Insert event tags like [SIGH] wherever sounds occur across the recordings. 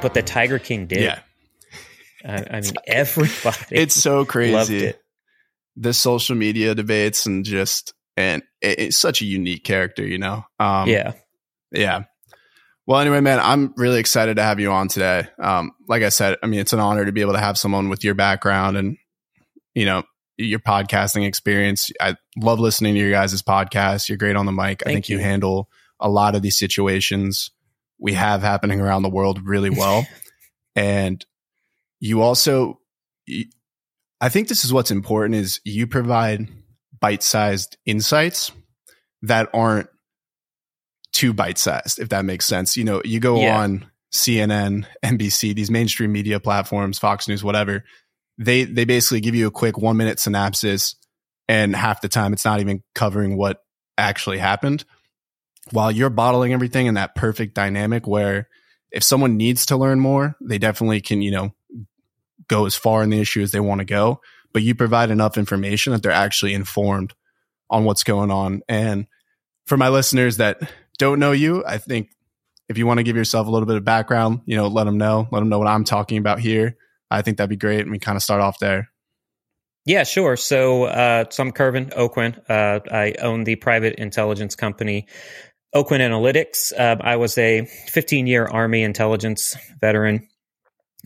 but the Tiger King did. Yeah. I, I mean, everybody. It's so [LAUGHS] loved crazy. it. The social media debates and just and it- it's such a unique character, you know. Um, yeah. Yeah. Well, anyway, man, I'm really excited to have you on today. Um, like I said, I mean, it's an honor to be able to have someone with your background and, you know, your podcasting experience. I love listening to your guys' podcast. You're great on the mic. I think you. you. handle a lot of these situations we have happening around the world really well. [LAUGHS] and you also, I think this is what's important is you provide bite-sized insights that aren't too bite-sized, if that makes sense. You know, you go Yeah. on CNN, NBC, these mainstream media platforms, Fox News, whatever. They they basically give you a quick one minute synopsis, and half the time it's not even covering what actually happened. While you're bottling everything in that perfect dynamic where if someone needs to learn more, they definitely can, you know, go as far in the issue as they want to go. But you provide enough information that they're actually informed on what's going on. And for my listeners that don't know you, I think if you want to give yourself a little bit of background, you know, let them know, let them know what I'm talking about here. I think that'd be great. And we kind of start off there. Yeah, sure. So, uh, so I'm Kervin Aucoin. Uh, I own the private intelligence company Aucoin Analytics. Uh, I was a 15 year Army intelligence veteran.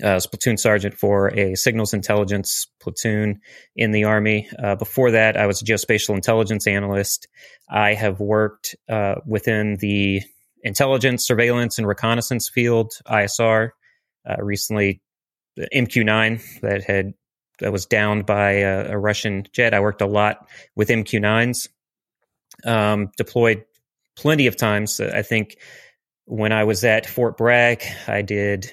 Uh, platoon sergeant for a signals intelligence platoon in the Army. Uh, before that, I was a geospatial intelligence analyst. I have worked uh, within the intelligence, surveillance, and reconnaissance field, ISR. Uh, recently, the MQ9 that had that was downed by a, a Russian jet. I worked a lot with MQ9s. Um, deployed plenty of times. Uh, I think when I was at Fort Bragg, I did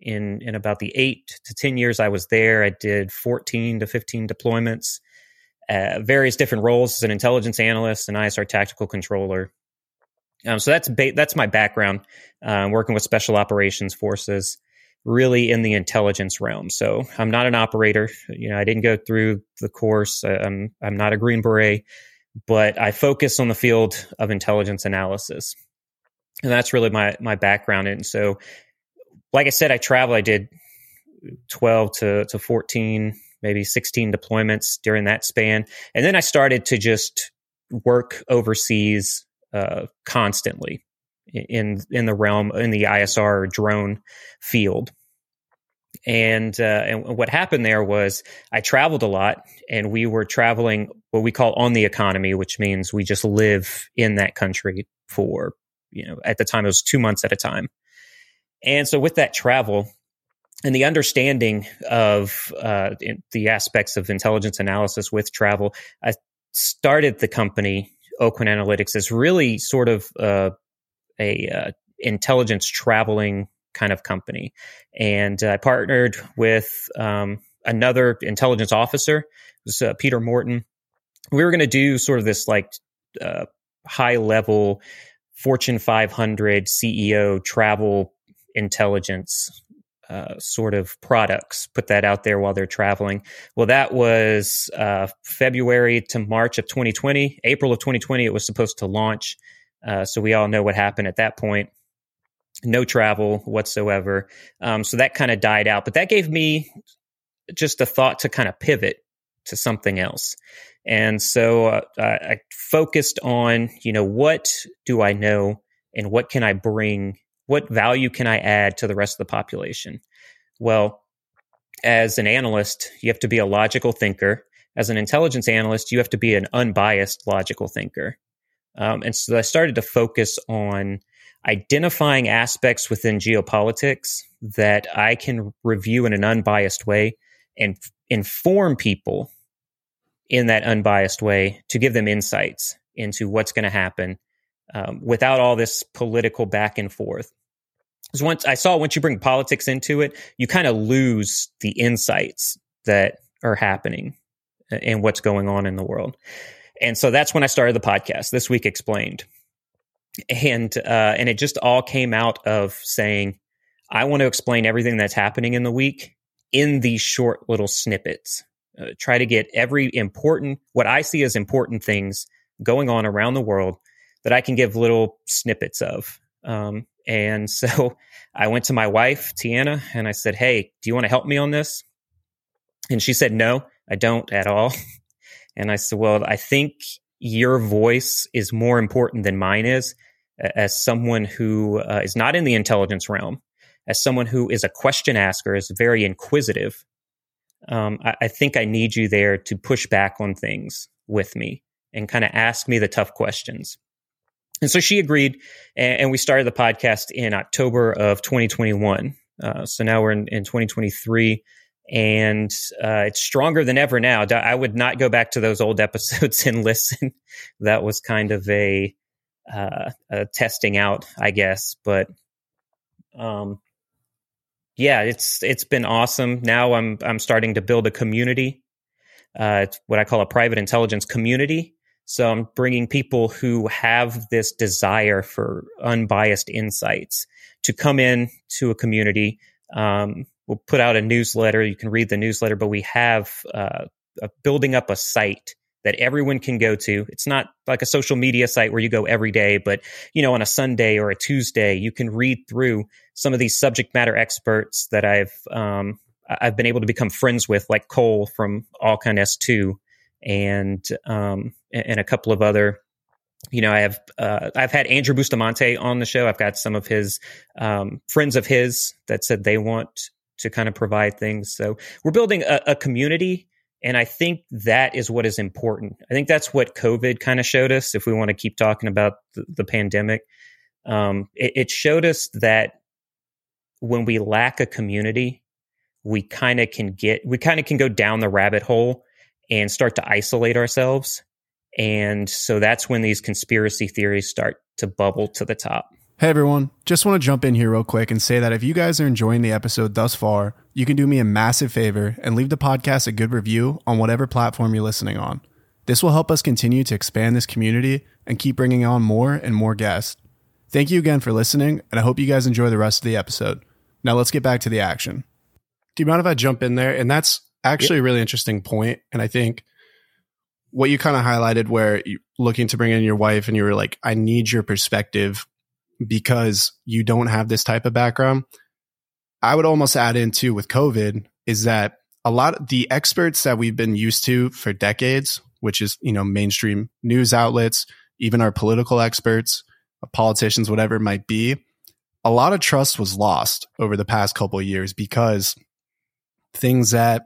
in in about the eight to ten years I was there. I did fourteen to fifteen deployments, uh, various different roles as an intelligence analyst, an ISR tactical controller. Um, so that's ba- that's my background, um, working with special operations forces, really in the intelligence realm. So I'm not an operator. You know, I didn't go through the course. Uh, I'm I'm not a Green Beret but I focus on the field of intelligence analysis. And that's really my my background. And so, like I said, I travel. I did 12 to, to 14, maybe 16 deployments during that span. And then I started to just work overseas uh, constantly in in the realm in the ISR drone field. And uh, and what happened there was I traveled a lot, and we were traveling what we call on the economy, which means we just live in that country for you know at the time it was two months at a time. And so with that travel and the understanding of uh, the aspects of intelligence analysis with travel, I started the company Aucoin Analytics as really sort of uh, a uh, intelligence traveling kind of company. And I partnered with um, another intelligence officer, it was uh, Peter Morton. We were going to do sort of this like uh, high level Fortune 500 CEO travel intelligence uh, sort of products, put that out there while they're traveling. Well, that was uh, February to March of 2020. April of 2020, it was supposed to launch. Uh, so we all know what happened at that point no travel whatsoever. Um, so that kind of died out. But that gave me just a thought to kind of pivot to something else. And so uh, I focused on, you know, what do I know and what can I bring? What value can I add to the rest of the population? Well, as an analyst, you have to be a logical thinker. As an intelligence analyst, you have to be an unbiased logical thinker. Um, and so I started to focus on identifying aspects within geopolitics that I can review in an unbiased way and f- inform people in that unbiased way to give them insights into what's going to happen um, without all this political back and forth. Because once I saw once you bring politics into it, you kind of lose the insights that are happening and what's going on in the world. And so that's when I started the podcast, This Week Explained and uh, and it just all came out of saying I want to explain everything that's happening in the week in these short little snippets. Uh, try to get every important what I see as important things going on around the world that I can give little snippets of. Um, And [LAUGHS] so I went to my wife, Tiana, and I said, Hey, do you want to help me on this? And she said, No, I don't at all. [LAUGHS] And I said, Well, I think your voice is more important than mine is as someone who uh, is not in the intelligence realm, as someone who is a question asker, is very inquisitive. Um, I, I think I need you there to push back on things with me and kind of ask me the tough questions. And so she agreed, and, and we started the podcast in October of 2021. Uh, so now we're in, in 2023, and uh, it's stronger than ever now. I would not go back to those old [LAUGHS] episodes and listen. that was kind of a, uh, a testing out, I guess. But um, yeah, it's it's been awesome. Now I'm I'm starting to build a community. Uh, it's what I call a private intelligence community so I'm bringing people who have this desire for unbiased insights to come in to a community. Um, we'll put out a newsletter. You can read the newsletter, but we have uh, building up a site that everyone can go to. It's not like a social media site where you go every day, but you know, on a Sunday or a Tuesday, you can read through some of these subject matter experts that I've um, I've been able to become friends with, like Cole from Alcon S2 and um, and a couple of other. You know, I have uh, I've had Andrew Bustamante on the show. I've got some of his um, friends of his that said they want to kind of provide things. So we're building a, a community, and I think that is what is important. I think that's what COVID kind of showed us. If we want to keep talking about the, the pandemic, um, it, it showed us that when we lack a community, we kind of can get we kind of can go down the rabbit hole and start to isolate ourselves. And so that's when these conspiracy theories start to bubble to the top. Hey everyone, just want to jump in here real quick and say that if you guys are enjoying the episode thus far, you can do me a massive favor and leave the podcast a good review on whatever platform you're listening on. This will help us continue to expand this community and keep bringing on more and more guests. Thank you again for listening, and I hope you guys enjoy the rest of the episode. Now let's get back to the action. Do you mind if I jump in there? And that's actually yep. a really interesting point. And I think what you kind of highlighted where you looking to bring in your wife and you were like, I need your perspective because you don't have this type of background. I would almost add into with COVID is that a lot of the experts that we've been used to for decades, which is, you know, mainstream news outlets, even our political experts, politicians, whatever it might be, a lot of trust was lost over the past couple of years because things that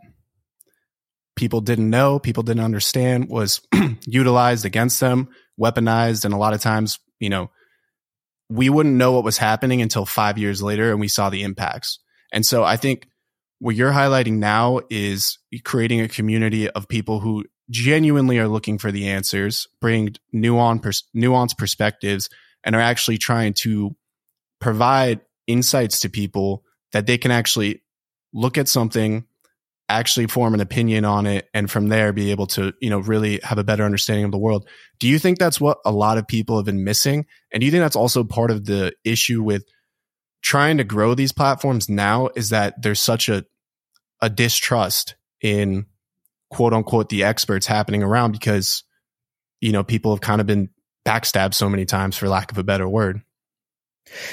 people didn't know, people didn't understand was [CLEARS THROAT] utilized against them, weaponized. And a lot of times, you know, we wouldn't know what was happening until five years later and we saw the impacts. And so I think what you're highlighting now is creating a community of people who genuinely are looking for the answers, bring nuanced, pers- nuanced perspectives, and are actually trying to provide insights to people that they can actually look at something actually form an opinion on it and from there be able to you know really have a better understanding of the world. Do you think that's what a lot of people have been missing? And do you think that's also part of the issue with trying to grow these platforms now is that there's such a a distrust in quote unquote the experts happening around because you know people have kind of been backstabbed so many times for lack of a better word.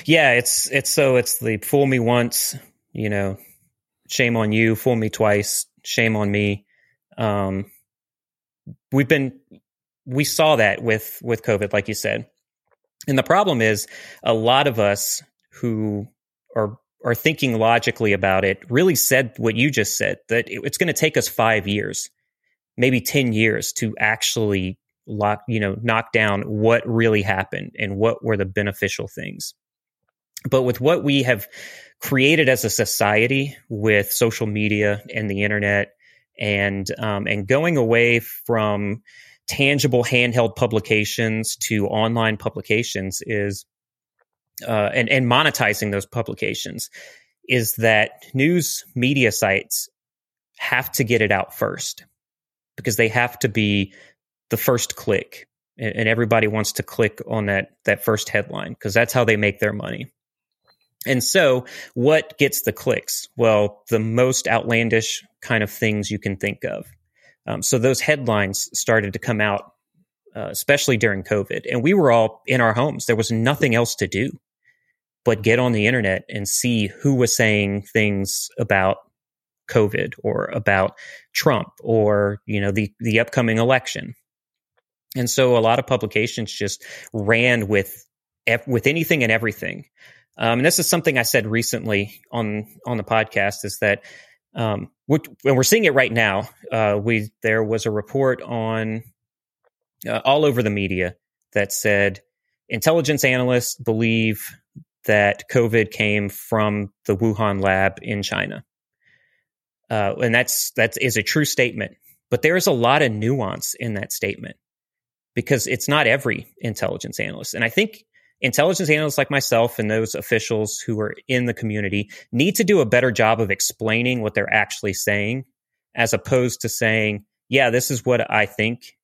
Yeah it's it's so it's the fool me once you know shame on you, fool me twice, shame on me. Um, we've been, we saw that with, with COVID, like you said. And the problem is a lot of us who are, are thinking logically about it really said what you just said, that it, it's going to take us five years, maybe 10 years to actually lock, you know, knock down what really happened and what were the beneficial things. But with what we have created as a society with social media and the internet and um, and going away from tangible handheld publications to online publications is uh, and and monetizing those publications is that news media sites have to get it out first because they have to be the first click and, and everybody wants to click on that that first headline because that's how they make their money and so, what gets the clicks? Well, the most outlandish kind of things you can think of. Um, so, those headlines started to come out, uh, especially during COVID. And we were all in our homes. There was nothing else to do. but get on the internet and see who was saying things about COVID or about Trump or, you know, the, the upcoming election. And so a lot of publications just ran with, with anything and everything. Um, and this is something I said recently on, on the podcast is that, um, and we're seeing it right now. Uh, we, there was a report on, uh, all over the media that said intelligence analysts believe that COVID came from the Wuhan lab in China. Uh, and that's that is a true statement. But there is a lot of nuance in that statement because it's not every intelligence analyst. And I think intelligence analysts like myself and those officials who are in the community need to do a better job of explaining what they're actually saying as opposed to saying, yeah, this is what I think.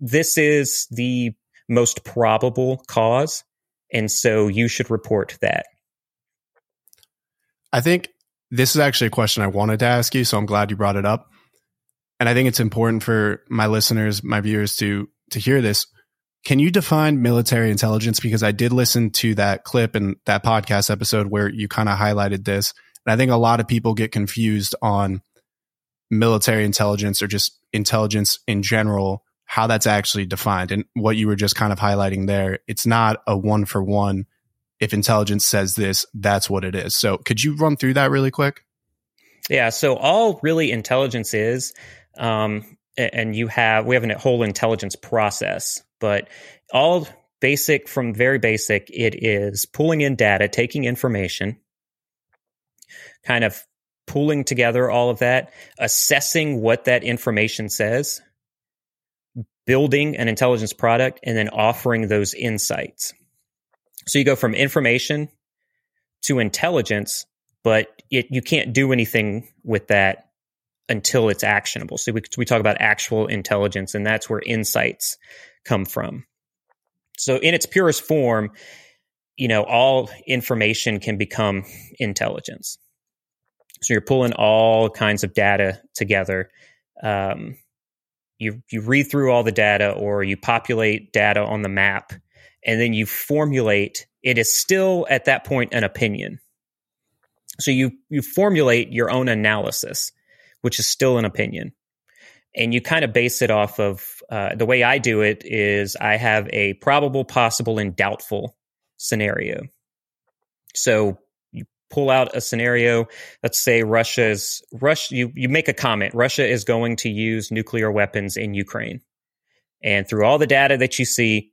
This is the most probable cause and so you should report that. I think this is actually a question I wanted to ask you, so I'm glad you brought it up. And I think it's important for my listeners, my viewers to to hear this. Can you define military intelligence? Because I did listen to that clip and that podcast episode where you kind of highlighted this. And I think a lot of people get confused on military intelligence or just intelligence in general how that's actually defined and what you were just kind of highlighting there. It's not a one for one. If intelligence says this, that's what it is. So could you run through that really quick? Yeah. So all really intelligence is, um, and you have, we have a whole intelligence process, but all basic from very basic, it is pulling in data, taking information, kind of pulling together all of that, assessing what that information says, building an intelligence product and then offering those insights. So you go from information to intelligence, but it, you can't do anything with that until it's actionable. So we, we talk about actual intelligence, and that's where insights come from. So in its purest form, you know, all information can become intelligence. So you're pulling all kinds of data together. Um, you you read through all the data or you populate data on the map and then you formulate it is still at that point an opinion so you you formulate your own analysis which is still an opinion and you kind of base it off of uh, the way i do it is i have a probable possible and doubtful scenario so you pull out a scenario. Let's say Russia is Russia. You you make a comment. Russia is going to use nuclear weapons in Ukraine, and through all the data that you see,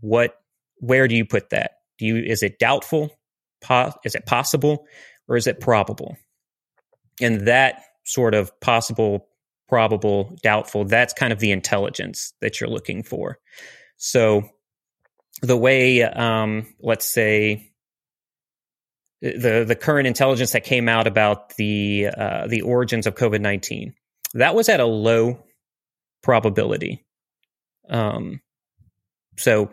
what where do you put that? Do you is it doubtful? Po- is it possible, or is it probable? And that sort of possible, probable, doubtful. That's kind of the intelligence that you're looking for. So the way, um, let's say the the current intelligence that came out about the uh, the origins of COVID nineteen. That was at a low probability. Um, so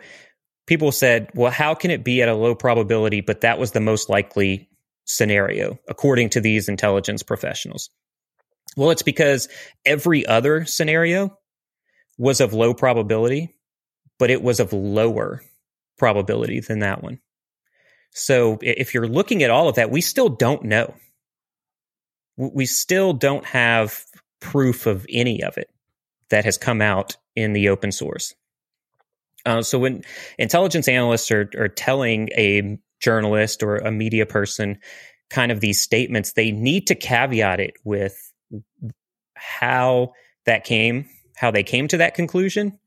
people said, "Well, how can it be at a low probability?" But that was the most likely scenario, according to these intelligence professionals. Well, it's because every other scenario was of low probability, but it was of lower probability than that one. So if you're looking at all of that, we still don't know. We still don't have proof of any of it that has come out in the open source. Uh, so when intelligence analysts are, are telling a journalist or a media person kind of these statements, they need to caveat it with how that came, how they came to that conclusion,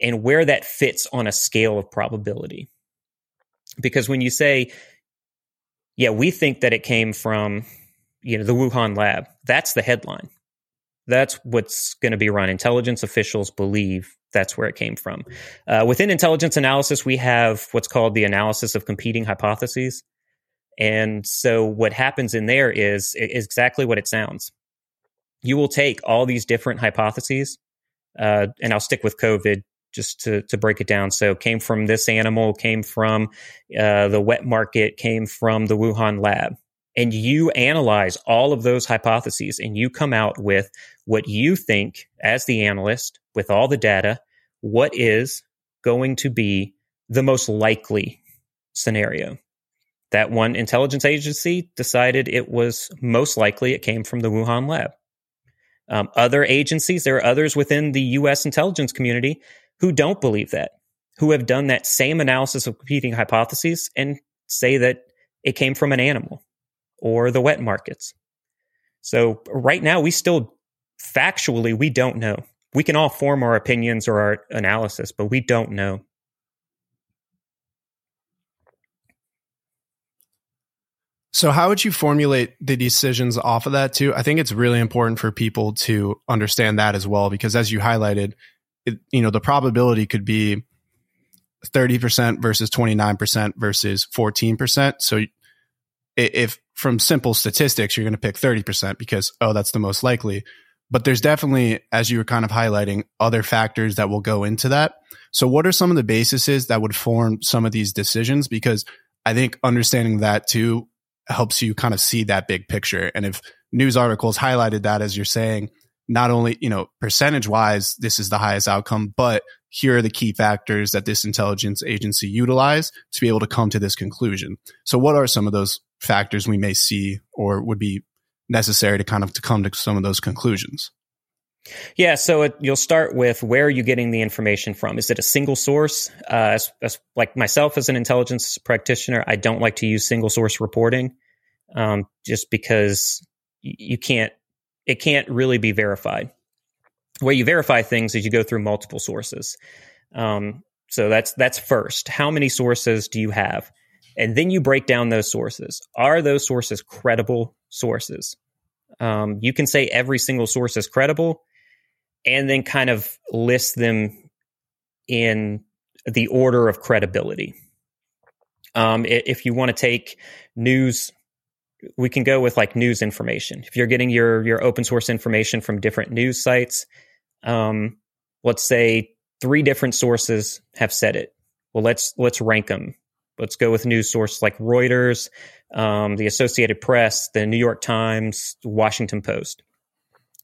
and where that fits on a scale of probability. Because when you say, yeah, we think that it came from, you know, the Wuhan lab, that's the headline. That's what's going to be run. Intelligence officials believe that's where it came from. Uh, within intelligence analysis, we have what's called the analysis of competing hypotheses. And so what happens in there is, is exactly what it sounds. You will take all these different hypotheses, uh, and I'll stick with COVID just to, to break it down. So came from this animal, came from uh, the wet market, came from the Wuhan lab. And you analyze all of those hypotheses and you come out with what you think as the analyst with all the data, what is going to be the most likely scenario. that one intelligence agency decided it was most likely it came from the Wuhan lab. Um, other agencies, there are others within the U.S. intelligence community who don't believe that, who have done that same analysis of competing hypotheses and say that it came from an animal or the wet markets. So right now, we still factually, we don't know. We can all form our opinions or our analysis, but we don't know. So, how would you formulate the decisions off of that too? I think it's really important for people to understand that as well, because as you highlighted, it, you know, the probability could be 30% versus 29% versus 14%. So, if from simple statistics, you're going to pick 30% because, oh, that's the most likely. But there's definitely, as you were kind of highlighting, other factors that will go into that. So, what are some of the bases that would form some of these decisions? Because I think understanding that too helps you kind of see that big picture. And if news articles highlighted that, as you're saying, not only, you know, percentage wise, this is the highest outcome, but here are the key factors that this intelligence agency utilized to be able to come to this conclusion. So what are some of those factors we may see or would be necessary to kind of to come to some of those conclusions? Yeah, so it, you'll start with where are you getting the information from? Is it a single source? Uh, as, as, like myself as an intelligence practitioner, I don't like to use single source reporting, um, just because you can't. It can't really be verified. Where you verify things is you go through multiple sources. Um, so that's that's first. How many sources do you have? And then you break down those sources. Are those sources credible sources? Um, you can say every single source is credible and then kind of list them in the order of credibility. Um, if you want to take news, we can go with like news information. If you're getting your your open source information from different news sites, um, let's say three different sources have said it. Well, let's let's rank them. Let's go with news sources like Reuters, um, the Associated Press, the New York Times, Washington Post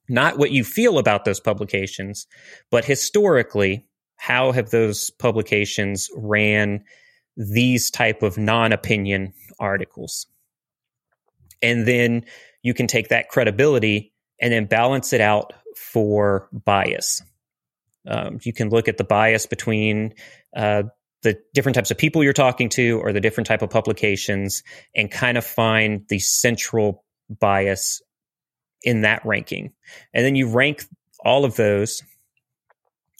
not what you feel about those publications, but historically, how have those publications ran these type of non-opinion articles? And then you can take that credibility and then balance it out for bias. Um, you can look at the bias between uh, the different types of people you're talking to or the different type of publications and kind of find the central bias in that ranking. And then you rank all of those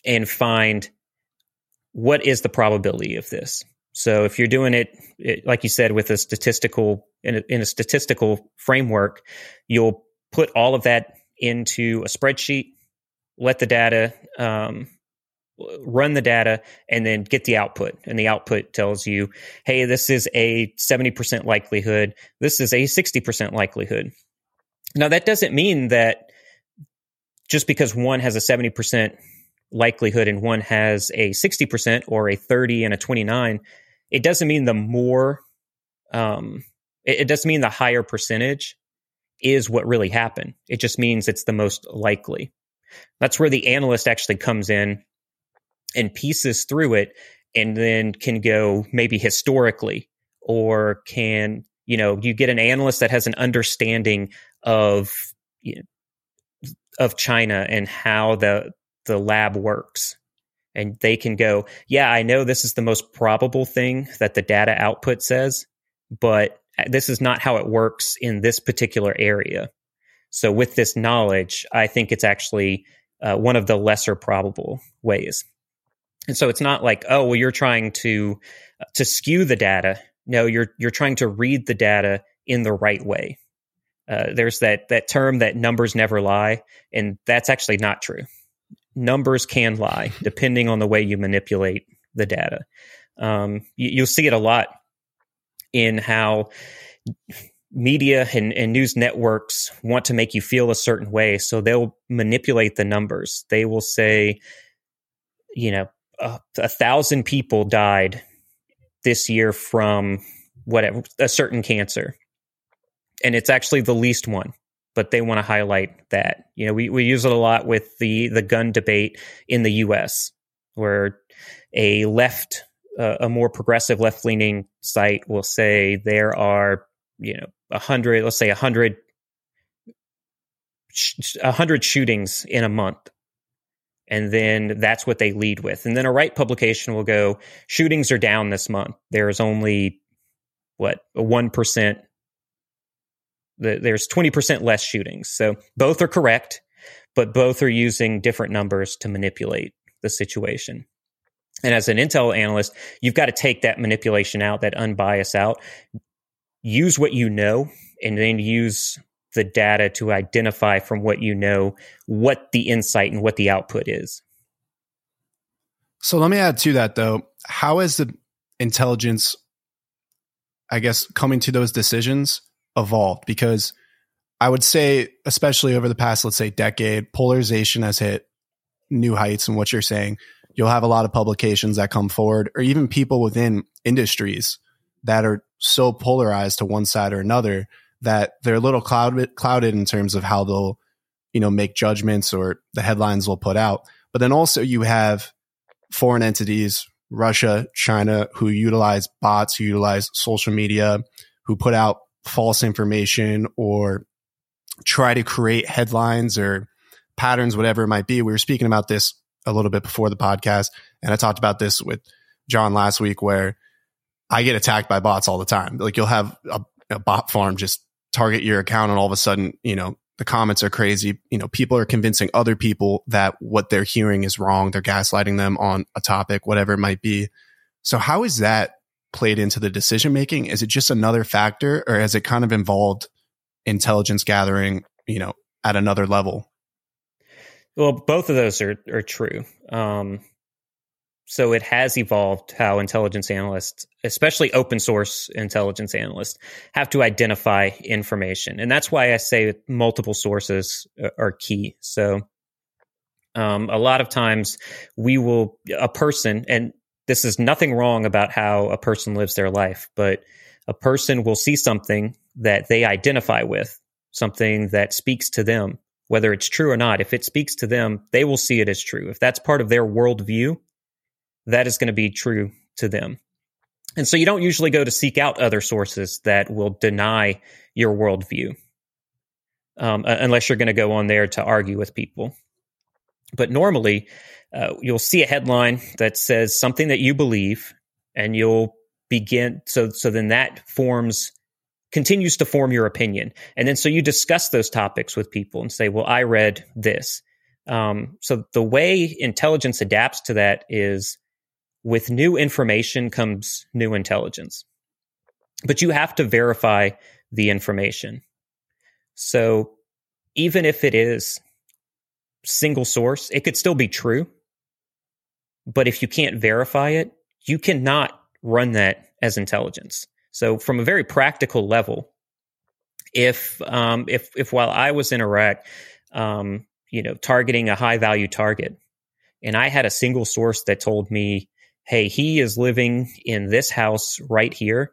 and find what is the probability of this. So if you're doing it, it like you said, with a statistical in a, in a statistical framework, you'll put all of that into a spreadsheet, let the data um, run the data and then get the output. And the output tells you, hey, this is a 70% likelihood. This is a 60% likelihood. Now, that doesn't mean that just because one has a 70% likelihood and one has a 60% or a 30 and a 29, it doesn't mean the more, um, it, it doesn't mean the higher percentage is what really happened. It just means it's the most likely. That's where the analyst actually comes in and pieces through it and then can go maybe historically or can you know you get an analyst that has an understanding of you know, of China and how the the lab works. And they can go yeah I know this is the most probable thing that the data output says but this is not how it works in this particular area. So with this knowledge I think it's actually uh, one of the lesser probable ways. And so it's not like oh well you're trying to to skew the data. No, you're you're trying to read the data in the right way. Uh, there's that that term that numbers never lie, and that's actually not true. Numbers can lie [LAUGHS] depending on the way you manipulate the data. Um, you, you'll see it a lot in how media and, and, news networks want to make you feel a certain way. So they'll manipulate the numbers. They will say, you know, a, a thousand people died this year from whatever a certain cancer and it's actually the least one but they want to highlight that you know we, we use it a lot with the the gun debate in the us where a left uh, a more progressive left leaning site will say there are, you know, a hundred, let's say a hundred, a hundred shootings in a month. And then that's what they lead with. And then a right publication will go, shootings are down this month. There's only what, a 1%, there's 20% less shootings. So both are correct, but both are using different numbers to manipulate the situation. And as an Intel analyst, you've got to take that manipulation out, that unbias out, use what you know, and then use the data to identify from what you know what the insight and what the output is. So let me add to that though. How is the intelligence, I guess, coming to those decisions evolved? Because I would say, especially over the past, let's say, decade, polarization has hit new heights in what you're saying you'll have a lot of publications that come forward or even people within industries that are so polarized to one side or another that they're a little clouded, clouded in terms of how they'll, you know, make judgments or the headlines they'll put out. But then also you have foreign entities, Russia, China, who utilize bots, who utilize social media, who put out false information or try to create headlines or patterns, whatever it might be. We were speaking about this a little bit before the podcast. And I talked about this with John last week where I get attacked by bots all the time. Like you'll have a, a bot farm just target your account and all of a sudden, you know, the comments are crazy. You know, people are convincing other people that what they're hearing is wrong. They're gaslighting them on a topic, whatever it might be. So how is that played into the decision making? Is it just another factor or has it kind of involved intelligence gathering, you know, at another level? Well, both of those are are true. Um, so it has evolved how intelligence analysts, especially open source intelligence analysts, have to identify information, and that's why I say multiple sources are key. So um, a lot of times we will a person, and this is nothing wrong about how a person lives their life, but a person will see something that they identify with, something that speaks to them whether it's true or not, if it speaks to them, they will see it as true. If that's part of their worldview, that is going to be true to them. And so you don't usually go to seek out other sources that will deny your worldview, um, unless you're going to go on there to argue with people. But normally, uh, you'll see a headline that says something that you believe, and you'll begin. So, so then that forms continues to form your opinion. And then so you discuss those topics with people and say, well, I read this. Um, so the way intelligence adapts to that is with new information comes new intelligence. But you have to verify the information. So even if it is single source, it could still be true. But if you can't verify it, you cannot run that as intelligence. So, from a very practical level, if um, if if while I was in Iraq, um, you know, targeting a high value target, and I had a single source that told me, "Hey, he is living in this house right here,"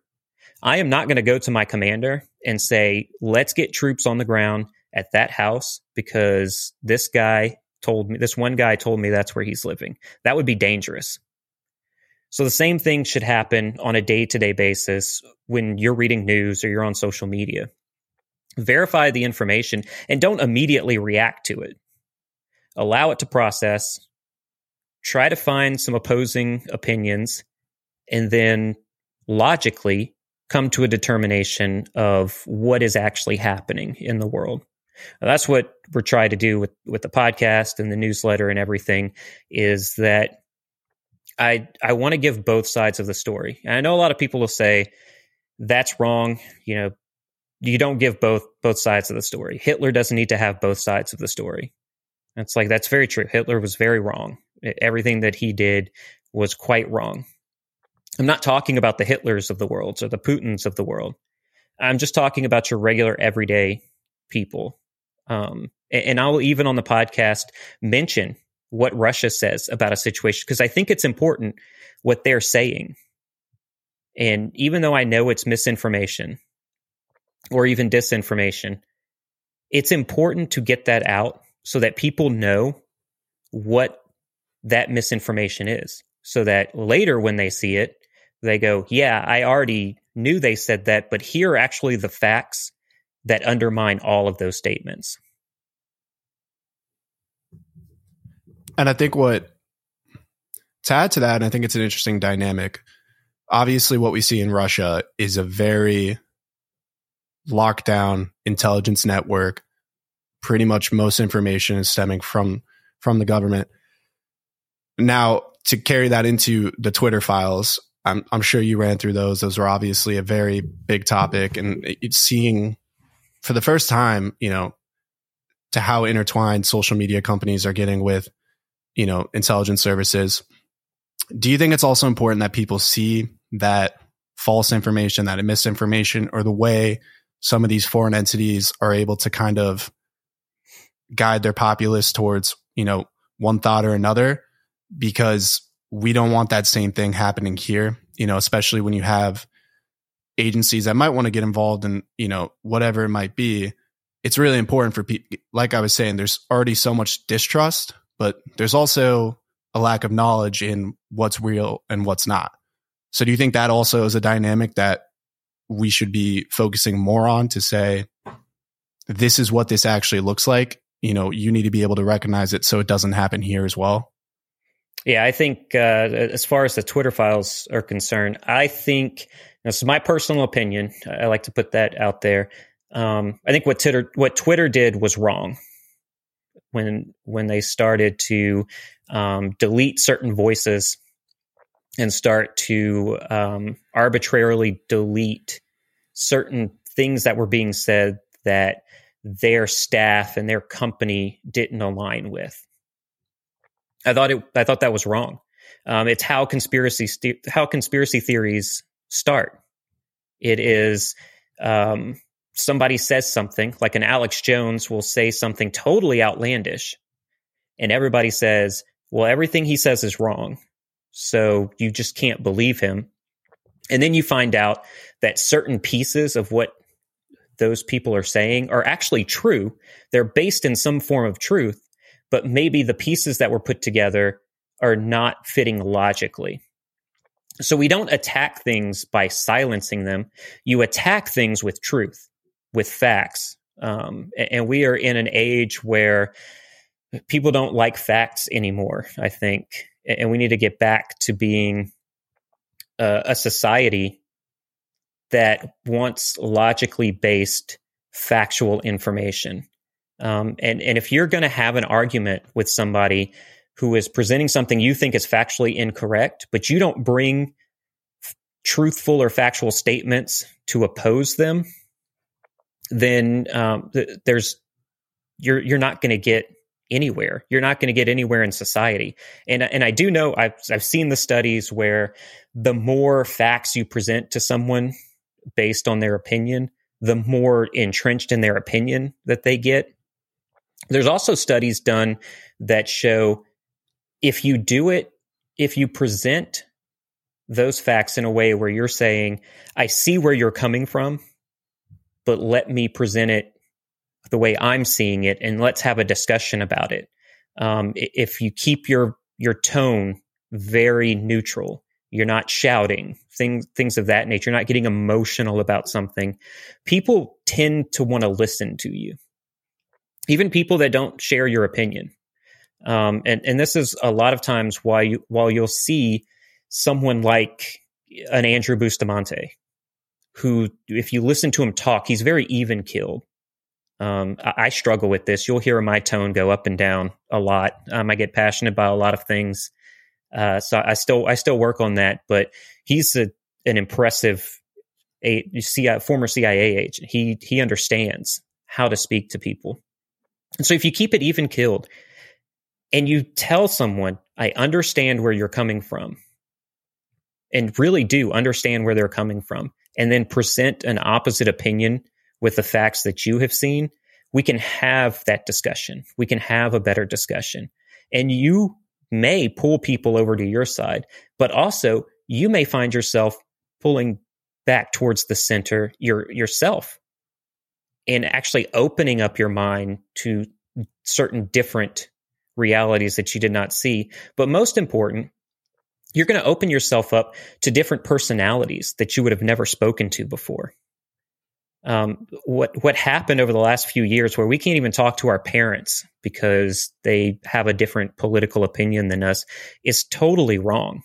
I am not going to go to my commander and say, "Let's get troops on the ground at that house because this guy told me, this one guy told me that's where he's living." That would be dangerous. So the same thing should happen on a day to day basis when you're reading news or you're on social media. Verify the information and don't immediately react to it. Allow it to process. Try to find some opposing opinions and then logically come to a determination of what is actually happening in the world. Uh, that's what we're trying to do with, with the podcast and the newsletter and everything is that I I want to give both sides of the story. And I know a lot of people will say that's wrong. You know, you don't give both both sides of the story. Hitler doesn't need to have both sides of the story. It's like that's very true. Hitler was very wrong. Everything that he did was quite wrong. I'm not talking about the Hitlers of the world or the Putins of the world. I'm just talking about your regular everyday people. Um, and I'll even on the podcast mention what Russia says about a situation because I think it's important what they're saying. And even though I know it's misinformation or even disinformation, it's important to get that out so that people know what that misinformation is. so that later when they see it, they go, Yeah, I already knew they said that, but here are actually the facts that undermine all of those statements. And I think what to add to that, and I think it's an interesting dynamic. Obviously, what we see in Russia is a very lockdown intelligence network. Pretty much most information is stemming from from the government. Now, to carry that into the Twitter files, I'm, I'm sure you ran through those. Those were obviously a very big topic, and seeing for the first time, you know, to how intertwined social media companies are getting with, you know, intelligence services. Do you think it's also important that people see that false information, that misinformation, or the way some of these foreign entities are able to kind of guide their populace towards, you know, one thought or another? Because we don't want that same thing happening here, you know, especially when you have agencies that might want to get involved in, you know, whatever it might be. It's really important for people. Like I was saying, there's already so much distrust, but there's also a lack of knowledge in what's real and what's not. So do you think that also is a dynamic that we should be focusing more on to say, this is what this actually looks like? You know, you need to be able to recognize it so it doesn't happen here as well. Yeah, I think uh, as far as the Twitter files are concerned, I think this is my personal opinion. I like to put that out there. Um, I think what Twitter what Twitter did was wrong when when they started to um, delete certain voices and start to um, arbitrarily delete certain things that were being said that their staff and their company didn't align with. I thought it. I thought that was wrong. Um, it's how conspiracy st- how conspiracy theories start. It is um, somebody says something like an Alex Jones will say something totally outlandish, and everybody says, "Well, everything he says is wrong," so you just can't believe him. And then you find out that certain pieces of what those people are saying are actually true. They're based in some form of truth, but maybe the pieces that were put together are not fitting logically. So we don't attack things by silencing them. You attack things with truth, with facts. Um, and we are in an age where people don't like facts anymore, I think. And we need to get back to being a, a society that wants logically based factual information. Um, and, and if you're going to have an argument with somebody who is presenting something you think is factually incorrect, but you don't bring f- truthful or factual statements to oppose them, then um, th- there's you're you're not going to get anywhere. You're not going to get anywhere in society. And and I do know I've I've seen the studies where the more facts you present to someone based on their opinion, the more entrenched in their opinion that they get. There's also studies done that show if you do it, if you present those facts in a way where you're saying, I see where you're coming from, but let me present it the way I'm seeing it and let's have a discussion about it. Um, if you keep your your tone very neutral, you're not shouting, things things of that nature, you're not getting emotional about something, people tend to want to listen to you. Even people that don't share your opinion. Um, and and this is a lot of times why you while you'll see someone like an Andrew Bustamante, who if you listen to him talk, he's very even killed. Um, I, I, struggle with this. You'll hear my tone go up and down a lot. Um, I get passionate about a lot of things, uh, so I still I still work on that. But he's a, an impressive a, CIA, former CIA agent. He he understands how to speak to people. And so if you keep it even killed, and you tell someone, I understand where you're coming from, and really do understand where they're coming from, and then present an opposite opinion with the facts that you have seen, we can have that discussion. We can have a better discussion. And you may pull people over to your side, but also you may find yourself pulling back towards the center your, yourself and actually opening up your mind to certain different realities that you did not see. But most important, you're going to open yourself up to different personalities that you would have never spoken to before. Um, what what happened over the last few years, where we can't even talk to our parents because they have a different political opinion than us, is totally wrong.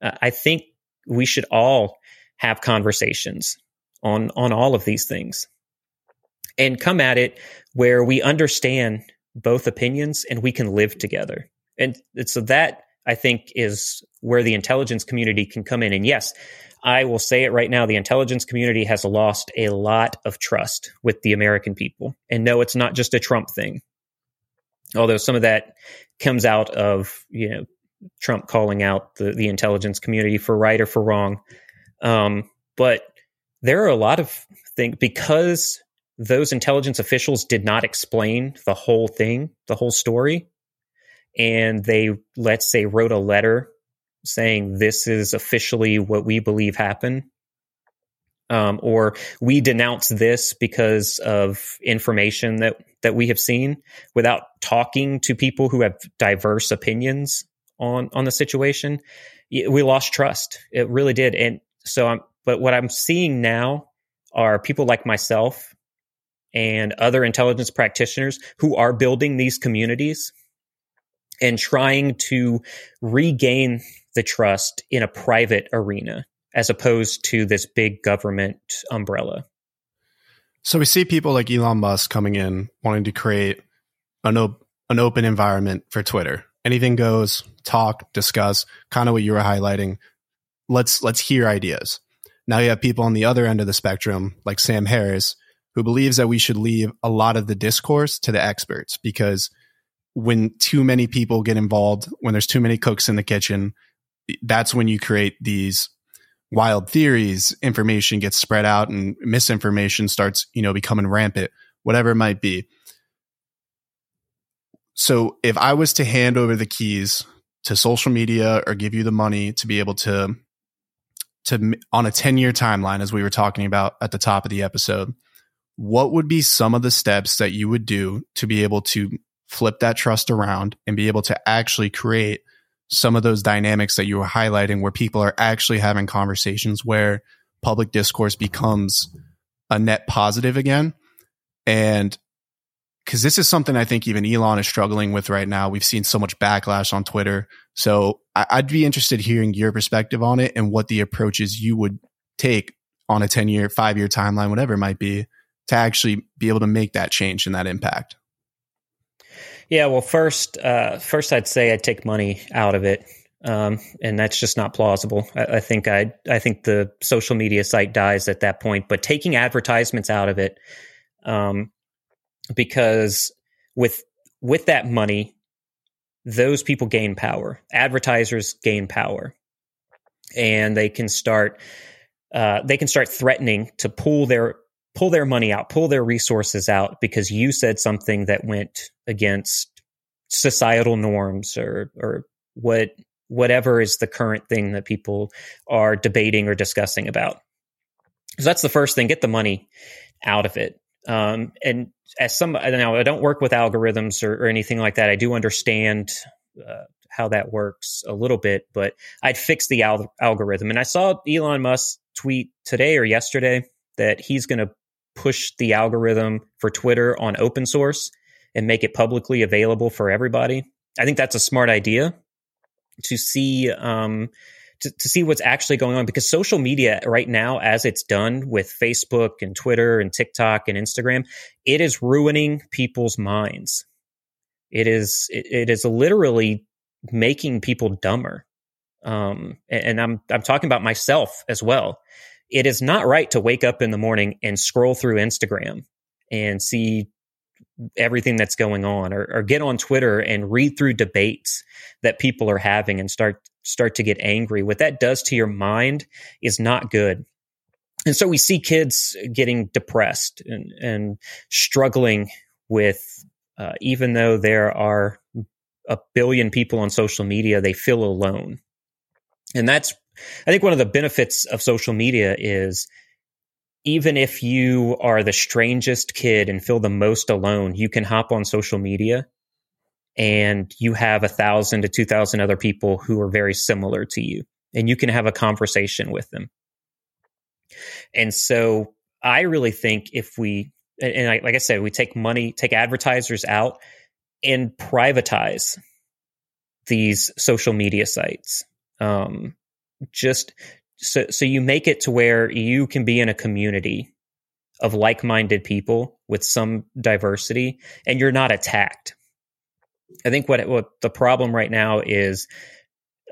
Uh, I think we should all have conversations on on all of these things and come at it where we understand both opinions and we can live together. And, and so that I think is where the intelligence community can come in. And yes, I will say it right now the intelligence community has lost a lot of trust with the American people. And no, it's not just a Trump thing. Although some of that comes out of, you know, Trump calling out the, the intelligence community for right or for wrong. Um, but there are a lot of things because those intelligence officials did not explain the whole thing, the whole story. And they, let's say, wrote a letter saying this is officially what we believe happened. Um, or we denounce this because of information that, that we have seen without talking to people who have diverse opinions on, on the situation. We lost trust. It really did. And so I'm, but what I'm seeing now are people like myself and other intelligence practitioners who are building these communities and trying to regain the trust in a private arena as opposed to this big government umbrella. So we see people like Elon Musk coming in wanting to create an, op- an open environment for Twitter. Anything goes, talk, discuss, kind of what you were highlighting. Let's let's hear ideas. Now you have people on the other end of the spectrum like Sam Harris who believes that we should leave a lot of the discourse to the experts because when too many people get involved, when there's too many cooks in the kitchen, that's when you create these wild theories, information gets spread out and misinformation starts, you know, becoming rampant, whatever it might be. So if I was to hand over the keys to social media or give you the money to be able to to on a 10 year timeline as we were talking about at the top of the episode, what would be some of the steps that you would do to be able to flip that trust around and be able to actually create some of those dynamics that you were highlighting where people are actually having conversations where public discourse becomes a net positive again. And because this is something I think even Elon is struggling with right now. We've seen so much backlash on Twitter. So I'd be interested hearing your perspective on it and what the approaches you would take on a 10 year, five year timeline, whatever it might be, to actually be able to make that change and that impact. Yeah, well, first, uh, first I'd say I'd take money out of it, um, and that's just not plausible. I, I think I, I think the social media site dies at that point. But taking advertisements out of it, um, because with with that money, those people gain power. Advertisers gain power, and they can start uh, they can start threatening to pull their pull their money out, pull their resources out because you said something that went against societal norms or or what whatever is the current thing that people are debating or discussing about. So that's the first thing. Get the money out of it. Um, and as some now, I don't work with algorithms or, or anything like that. I do understand uh, how that works a little bit, but I'd fix the al- algorithm. And I saw Elon Musk tweet today or yesterday that he's going to push the algorithm for Twitter on open source and make it publicly available for everybody. I think that's a smart idea to see um, to, to see what's actually going on because social media right now, as it's done with Facebook and Twitter and TikTok and Instagram, it is ruining people's minds. It is it, it is literally making people dumber. Um, and, and I'm I'm talking about myself as well it is not right to wake up in the morning and scroll through Instagram and see everything that's going on or, or, get on Twitter and read through debates that people are having and start start to get angry. What that does to your mind is not good. And so we see kids getting depressed and, and struggling with, uh, even though there are a billion people on social media, they feel alone. And that's I think one of the benefits of social media is even if you are the strangest kid and feel the most alone, you can hop on social media and you have a thousand to two thousand other people who are very similar to you, and you can have a conversation with them. And so I really think if we, and I, like I said, we take money, take advertisers out and privatize these social media sites. Um, just so, so you make it to where you can be in a community of like-minded people with some diversity and you're not attacked. I think what what the problem right now is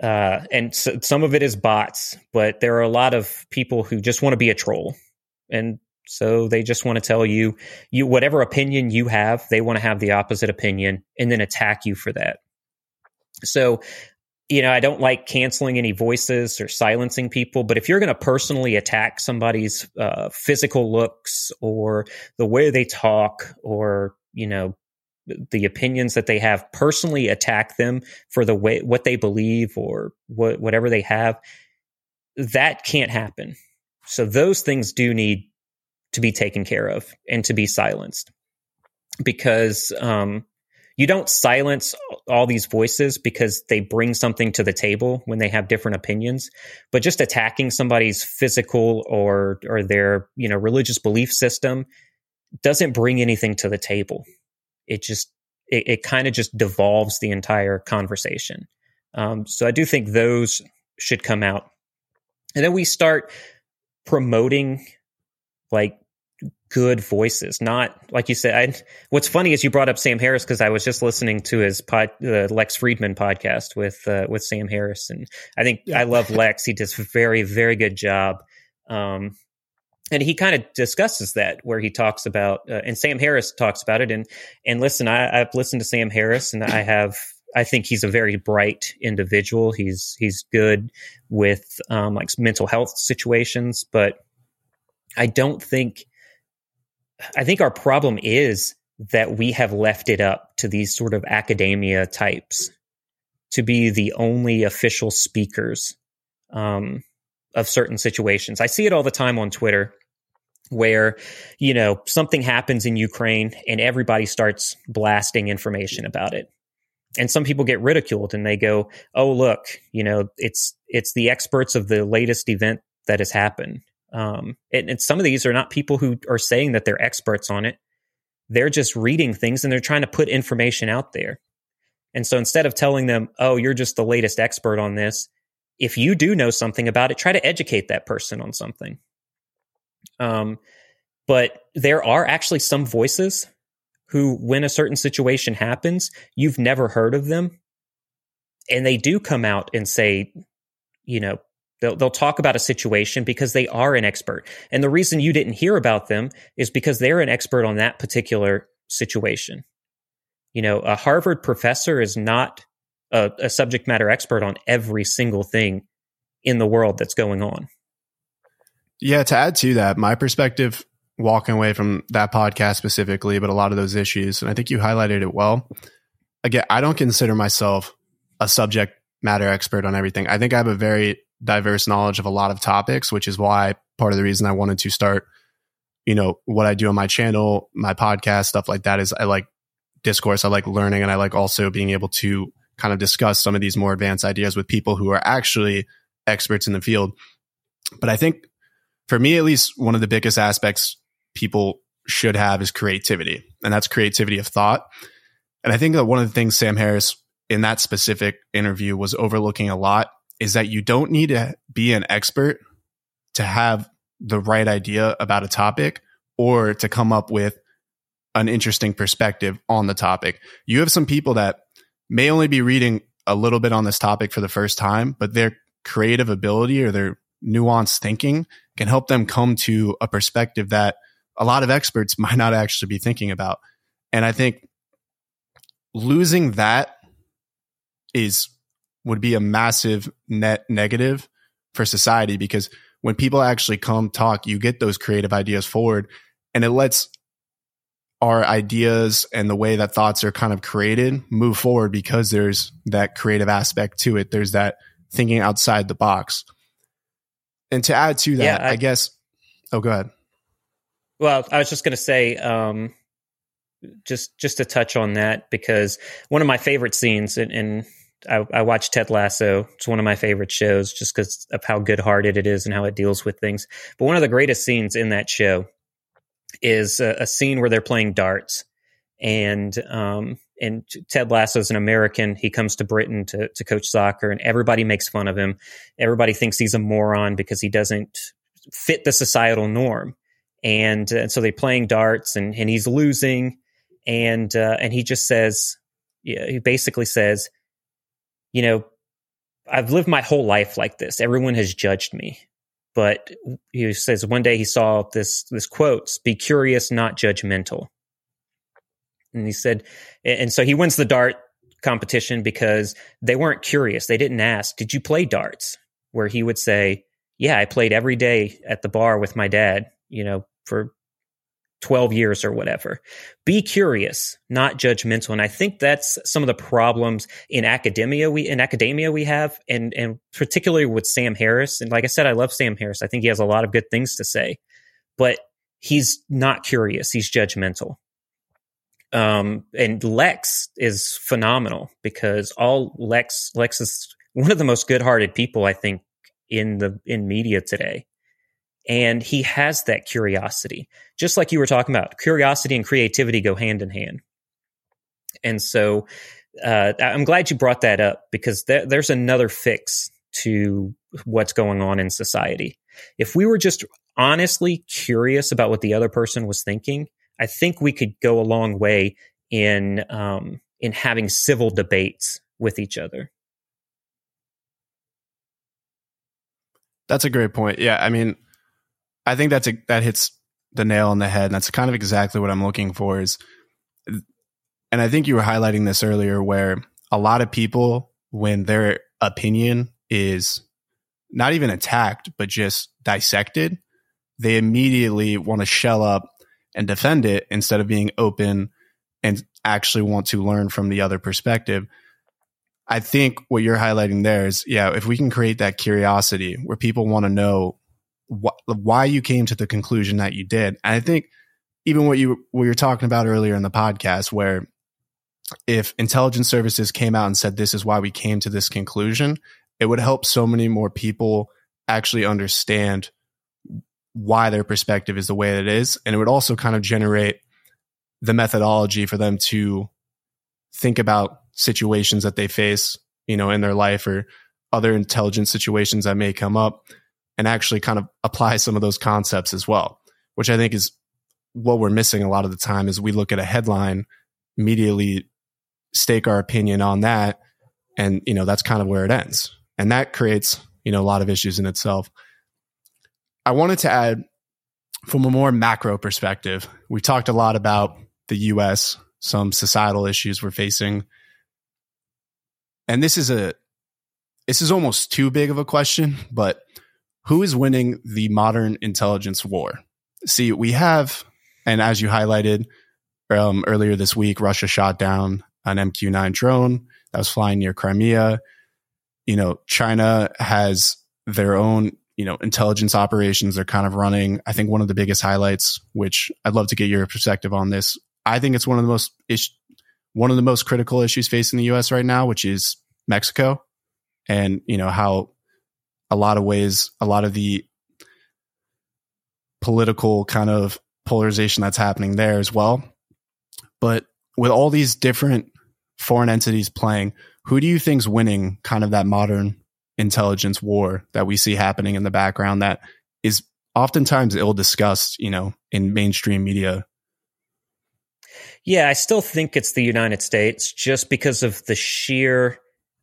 uh, and so, some of it is bots, but there are a lot of people who just want to be a troll, and so they just want to tell you you whatever opinion you have, they want to have the opposite opinion and then attack you for that. So, you know, I don't like canceling any voices or silencing people, but if you're going to personally attack somebody's uh, physical looks or the way they talk or you know the opinions that they have personally attack them for the way what they believe or what whatever they have that can't happen. So those things do need to be taken care of and to be silenced because um, you don't silence all these voices because they bring something to the table when they have different opinions but just attacking somebody's physical or or their you know religious belief system doesn't bring anything to the table it just it, it kind of just devolves the entire conversation. Um, so I do think those should come out, and then we start promoting like good voices, not like you said. I, what's funny is you brought up Sam Harris because I was just listening to his pod, the Lex Fridman podcast with uh, with Sam Harris, and I think I love Lex. He does a very very good job. Um, and he kind of discusses that where he talks about uh, and sam harris talks about it and and listen I, i've listened to sam harris and i have i think he's a very bright individual he's he's good with um, like mental health situations but i don't think i think our problem is that we have left it up to these sort of academia types to be the only official speakers um, of certain situations. I see it all the time on Twitter where, you know, something happens in Ukraine and everybody starts blasting information about it. And some people get ridiculed and they go, "Oh, look, you know, it's it's the experts of the latest event that has happened." Um, and, and some of these are not people who are saying that they're experts on it. They're just reading things and they're trying to put information out there. And so instead of telling them, "Oh, you're just the latest expert on this," if you do know something about it, try to educate that person on something. Um, but there are actually some voices who, when a certain situation happens, you've never heard of them. And they do come out and say, you know, they'll, they'll talk about a situation because they are an expert. And the reason you didn't hear about them is because they're an expert on that particular situation. You know, a Harvard professor is not a, a subject matter expert on every single thing in the world that's going on. Yeah, to add to that, my perspective walking away from that podcast specifically, but a lot of those issues, and I think you highlighted it well. Again, I don't consider myself a subject matter expert on everything. I think I have a very diverse knowledge of a lot of topics, which is why part of the reason I wanted to start, you know, what I do on my channel, my podcast, stuff like that is I like discourse, I like learning, and I like also being able to kind of discuss some of these more advanced ideas with people who are actually experts in the field. But I think for me, at least, one of the biggest aspects people should have is creativity, and that's creativity of thought. And I think that one of the things Sam Harris in that specific interview was overlooking a lot is that you don't need to be an expert to have the right idea about a topic or to come up with an interesting perspective on the topic. You have some people that may only be reading a little bit on this topic for the first time, but their creative ability or their nuanced thinking can help them come to a perspective that a lot of experts [LAUGHS] might not actually be thinking about. And I think losing that is would be a massive net negative for society because when people actually come talk, you get those creative ideas forward and it lets our ideas and the way that thoughts are kind of created move forward because there's that creative aspect to it. There's that thinking outside the box. And to add to that, yeah, I, I, guess, oh, go ahead. Well, I was just going to say, um, just just to touch on that because one of my favorite scenes, and, and I, I watch Ted Lasso. It's one of my favorite shows just because of how good hearted it is and how it deals with things. But one of the greatest scenes in that show is a, a scene where they're playing darts, and um, and Ted Lasso is an American. He comes to Britain to to coach soccer, and everybody makes fun of him. Everybody thinks he's a moron because he doesn't fit the societal norm. And, uh, so they're playing darts, and and he's losing, and uh, and he just says, yeah, he basically says, you know, I've lived my whole life like this. Everyone has judged me. But he says one day he saw this this quote, be curious, not judgmental. And he said, and so he wins the dart competition because they weren't curious. They didn't ask, Did you play darts? Where he would say, Yeah, I played every day at the bar with my dad, you know, for 12 years or whatever. Be curious, not judgmental. And I think that's some of the problems in academia we in academia we have and and particularly with Sam Harris. And like I said, I love Sam Harris. I think he has a lot of good things to say, but he's not curious, he's judgmental. Um, and Lex is phenomenal because all Lex Lex is one of the most good-hearted people I think in the in media today. And he has that curiosity, just like you were talking about. Curiosity and creativity go hand in hand. And so uh, I'm glad you brought that up because th- there's another fix to what's going on in society. If we were just honestly curious about what the other person was thinking, I think we could go a long way in um, in having civil debates with each other. That's a great point. Yeah, I mean, I think that's a, that hits the nail on the head. And that's kind of exactly what I'm looking for. Is, and I think you were highlighting this earlier, where a lot of people, when their opinion is not even attacked, but just dissected, they immediately want to shell up and defend it instead of being open and actually want to learn from the other perspective. I think what you're highlighting there is, yeah, if we can create that curiosity where people want to know wh- why you came to the conclusion that you did. And I think even what you what you're talking about earlier in the podcast, where if intelligence services came out and said this is why we came to this conclusion, it would help so many more people actually understand why their perspective is the way that it is. And it would also kind of generate the methodology for them to think about situations that they face, you know, in their life or other intelligence situations that may come up and actually kind of apply some of those concepts as well, which I think is what we're missing a lot of the time is we look at a headline, immediately stake our opinion on that. And, you know, that's kind of where it ends. And that creates, you know, a lot of issues in itself. I wanted to add from a more macro perspective, we talked a lot about the US, some societal issues we're facing. And this is a this is almost too big of a question, but who is winning the modern intelligence war? See, we have, and as you highlighted um, earlier this week, Russia shot down an MQ 9 drone that was flying near Crimea. You know, China has their own you know, intelligence operations they're kind of running. I think one of the biggest highlights, which I'd love to get your perspective on this. I think it's one of the most is- one of the most critical issues facing the U.S. right now, which is Mexico, and you know how a lot of ways, a lot of the political kind of polarization that's happening there as well. But with all these different foreign entities playing, who do you think's winning kind of that modern intelligence war that we see happening in the background that is oftentimes ill discussed, you know, in mainstream media. Yeah, I still think it's the United States just because of the sheer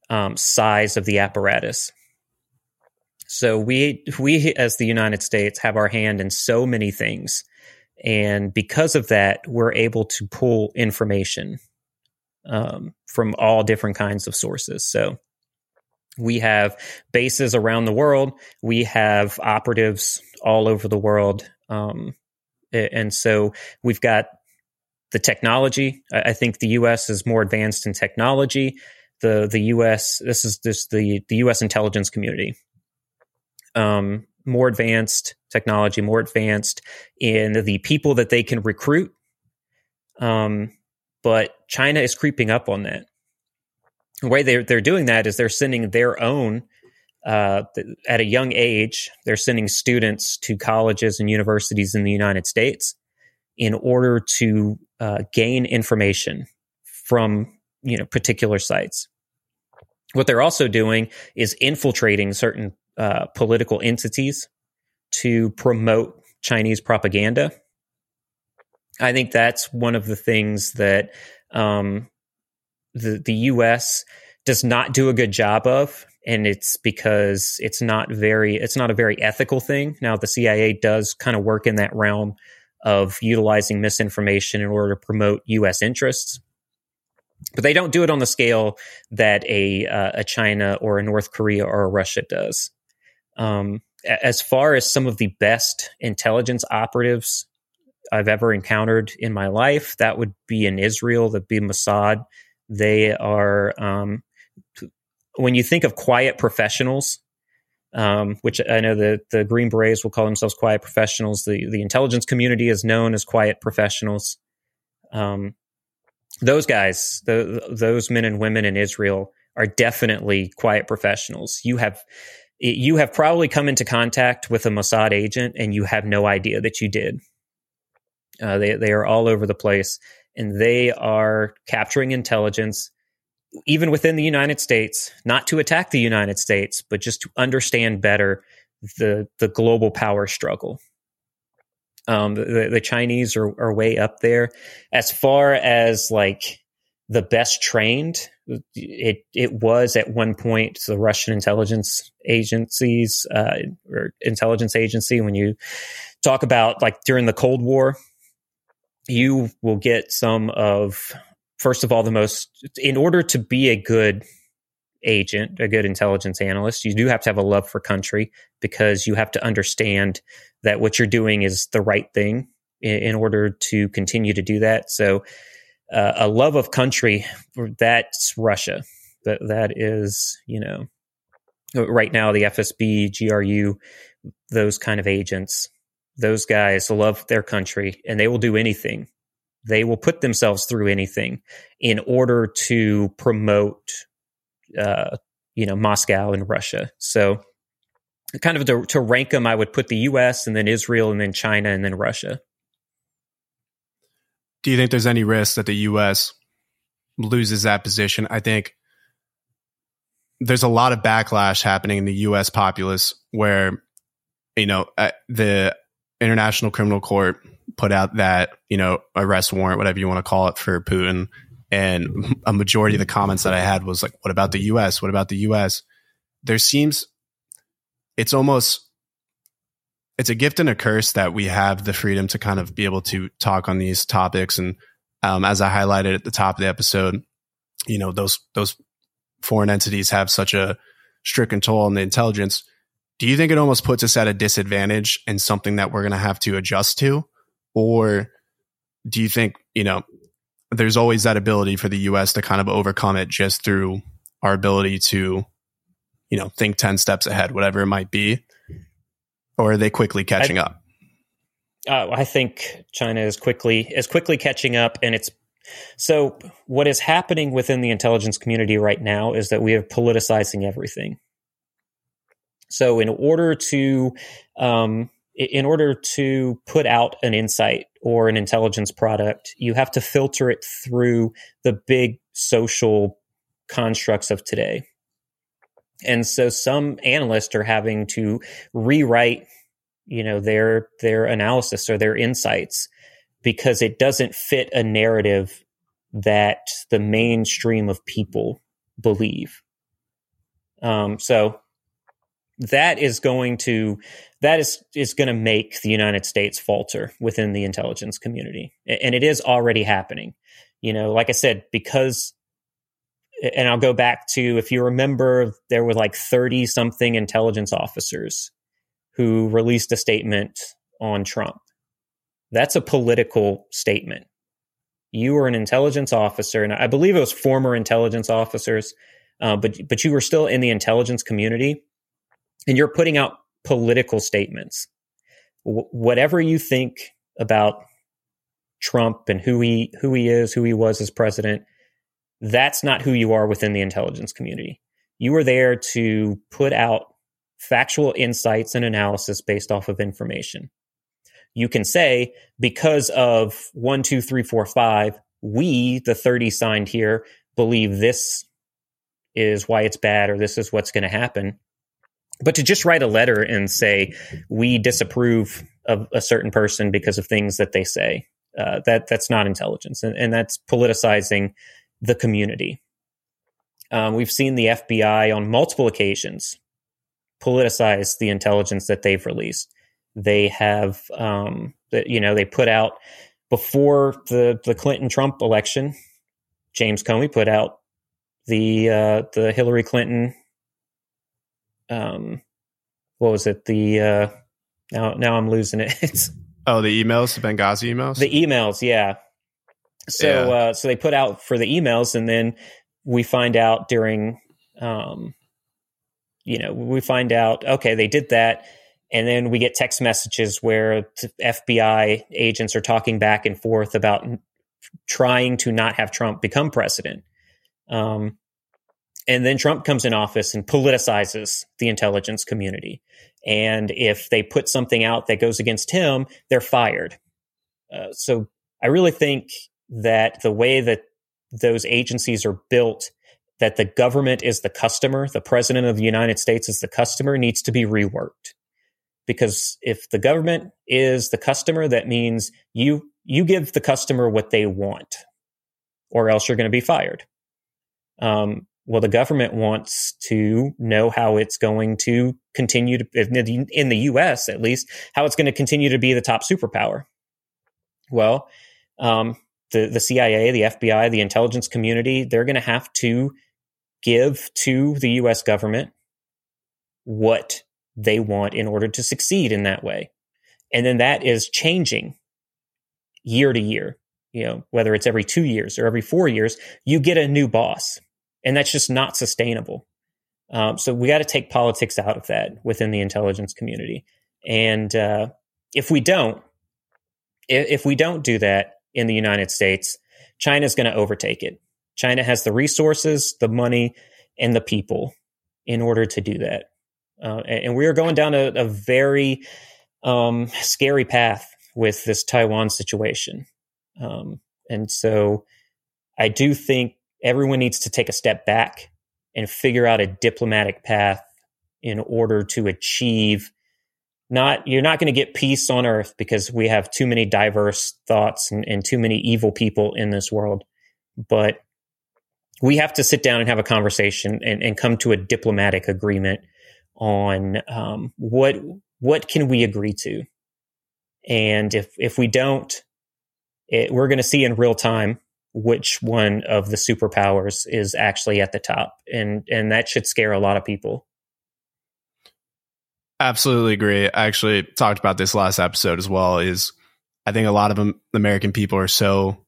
um, size of the apparatus. So we we as the United States have our hand in so many things, and because of that, we're able to pull information um, from all different kinds of sources. So we have bases around the world. We have operatives all over the world. Um, and so we've got the technology. I think the U.S. is more advanced in technology. The the U.S. This is this the the U.S. intelligence community. Um, more advanced technology, more advanced in the people that they can recruit, Um, but China is creeping up on that. The way they're they're doing that is they're sending their own uh, at a young age. They're sending students to colleges and universities in the United States in order to uh, gain information from you know particular sites. What they're also doing is infiltrating certain uh, political entities to promote Chinese propaganda. I think that's one of the things that um, the the U.S. does not do a good job of, and it's because it's not very it's not a very ethical thing. Now, the CIA does kind of work in that realm of utilizing misinformation in order to promote U.S. interests, but they don't do it on the scale that a uh, a China or a North Korea or a Russia does. Um, as far as some of the best intelligence operatives I've ever encountered in my life, that would be in Israel, that'd be Mossad. They are, um, when you think of quiet professionals, um, which I know the, the Green Berets will call themselves quiet professionals, the, the intelligence community is known as quiet professionals. Um, those guys, the, those men and women in Israel are definitely quiet professionals. You have you have probably come into contact with a Mossad agent and you have no idea that you did. Uh, they they are all over the place, and they are capturing intelligence, even within the United States, not to attack the United States, but just to understand better the the global power struggle. Um, the, the Chinese are, are way up there as far as like the best trained. It it was at one point the Russian intelligence agencies uh, or intelligence agency. When you talk about like during the Cold War, you will get some of first of all the most in order to be a good agent, a good intelligence analyst, you do have to have a love for country because you have to understand that what you're doing is the right thing in, in order to continue to do that. So uh, a love of country, that's Russia. That that is, you know, right now the FSB, GRU, those kind of agents, those guys love their country and they will do anything. They will put themselves through anything in order to promote, uh, you know, Moscow and Russia. So, kind of to, to rank them, I would put the U.S. and then Israel and then China and then Russia do you think there's any risk that the U.S. loses that position? I think there's a lot of backlash happening in the U.S. populace where, you know, uh, the International Criminal Court put out that, you know, arrest warrant, whatever you want to call it for Putin. And a majority of the comments that I had was like, what about the US? What about the US? There seems, it's almost it's a gift and a curse that we have the freedom to kind of be able to talk on these topics. And um, as I highlighted at the top of the episode, you know those those foreign entities have such a strict control on the intelligence. Do you think it almost puts us at a disadvantage and something that we're going to have to adjust to, or do you think you know there's always that ability for the U.S. to kind of overcome it just through our ability to, you know, think ten steps ahead, whatever it might be? Or are they quickly catching I, up? Uh, I think China is quickly is quickly catching up, and it's so. What is happening within the intelligence community right now is that we are politicizing everything. So, in order to um, in order to put out an insight or an intelligence product, you have to filter it through the big social constructs of today. And so some analysts are having to rewrite, you know, their their analysis or their insights because it doesn't fit a narrative that the mainstream of people believe. Um, so that is going to that is is going to make the United States falter within the intelligence community, and it is already happening. You know, like I said, because and I'll go back to if you remember, there were like 30 something intelligence officers who released a statement on Trump. That's a political statement. You were an intelligence officer, and I believe it was former intelligence officers, uh, but but you were still in the intelligence community, and you're putting out political statements. W- whatever you think about Trump and who he who he is, who he was as president. That's not who you are within the intelligence community. You are there to put out factual insights and analysis based off of information. You can say, because of one, two, three, four, five, we, the 30 signed here, believe this is why it's bad or this is what's going to happen. But to just write a letter and say, we disapprove of a certain person because of things that they say, uh, that that's not intelligence. And, and that's politicizing the community. Um, we've seen the FBI on multiple occasions politicize the intelligence that they've released. They have, um, that you know, they put out before the the Clinton Trump election. James Comey put out the uh, the Hillary Clinton. Um, what was it? The uh, now now I'm losing it. [LAUGHS] Oh the emails, the Benghazi emails. The emails, yeah. So yeah. Uh, so they put out for the emails, and then we find out during um, you know, we find out, okay, they did that. And then we get text messages where FBI agents are talking back and forth about trying to not have Trump become president. Um, and then Trump comes in office and politicizes the intelligence community. And if they put something out that goes against him, they're fired. Uh, so I really think that the way that those agencies are built that the government is the customer, the president of the United States is the customer, needs to be reworked. Because if the government is the customer, that means you you give the customer what they want, or else you're going to be fired. Um, well, the government wants to know how it's going to continue to, in the U.S. at least, how it's going to continue to be the top superpower. Well, um, the the CIA, the FBI, the intelligence community, they're going to have to give to the US government what they want in order to succeed in that way. And then that is changing year to year. You know, whether it's every two years or every four years, you get a new boss. And that's just not sustainable. Um, so we got to take politics out of that within the intelligence community. And uh, if we don't, if we don't do that in the United States, China's going to overtake it. China has the resources, the money, and the people in order to do that. Uh, and we are going down a, a very um, scary path with this Taiwan situation. Um, and so I do think everyone needs to take a step back and figure out a diplomatic path in order to achieve not you're not going to get peace on earth because we have too many diverse thoughts and, and too many evil people in this world. But we have to sit down and have a conversation and, and come to a diplomatic agreement on um, what what can we agree to, and if if we don't, it, we're going to see in real time which one of the superpowers is actually at the top, and and that should scare a lot of people. Absolutely agree. I actually talked about this last episode as well. Is I think a lot of American people are so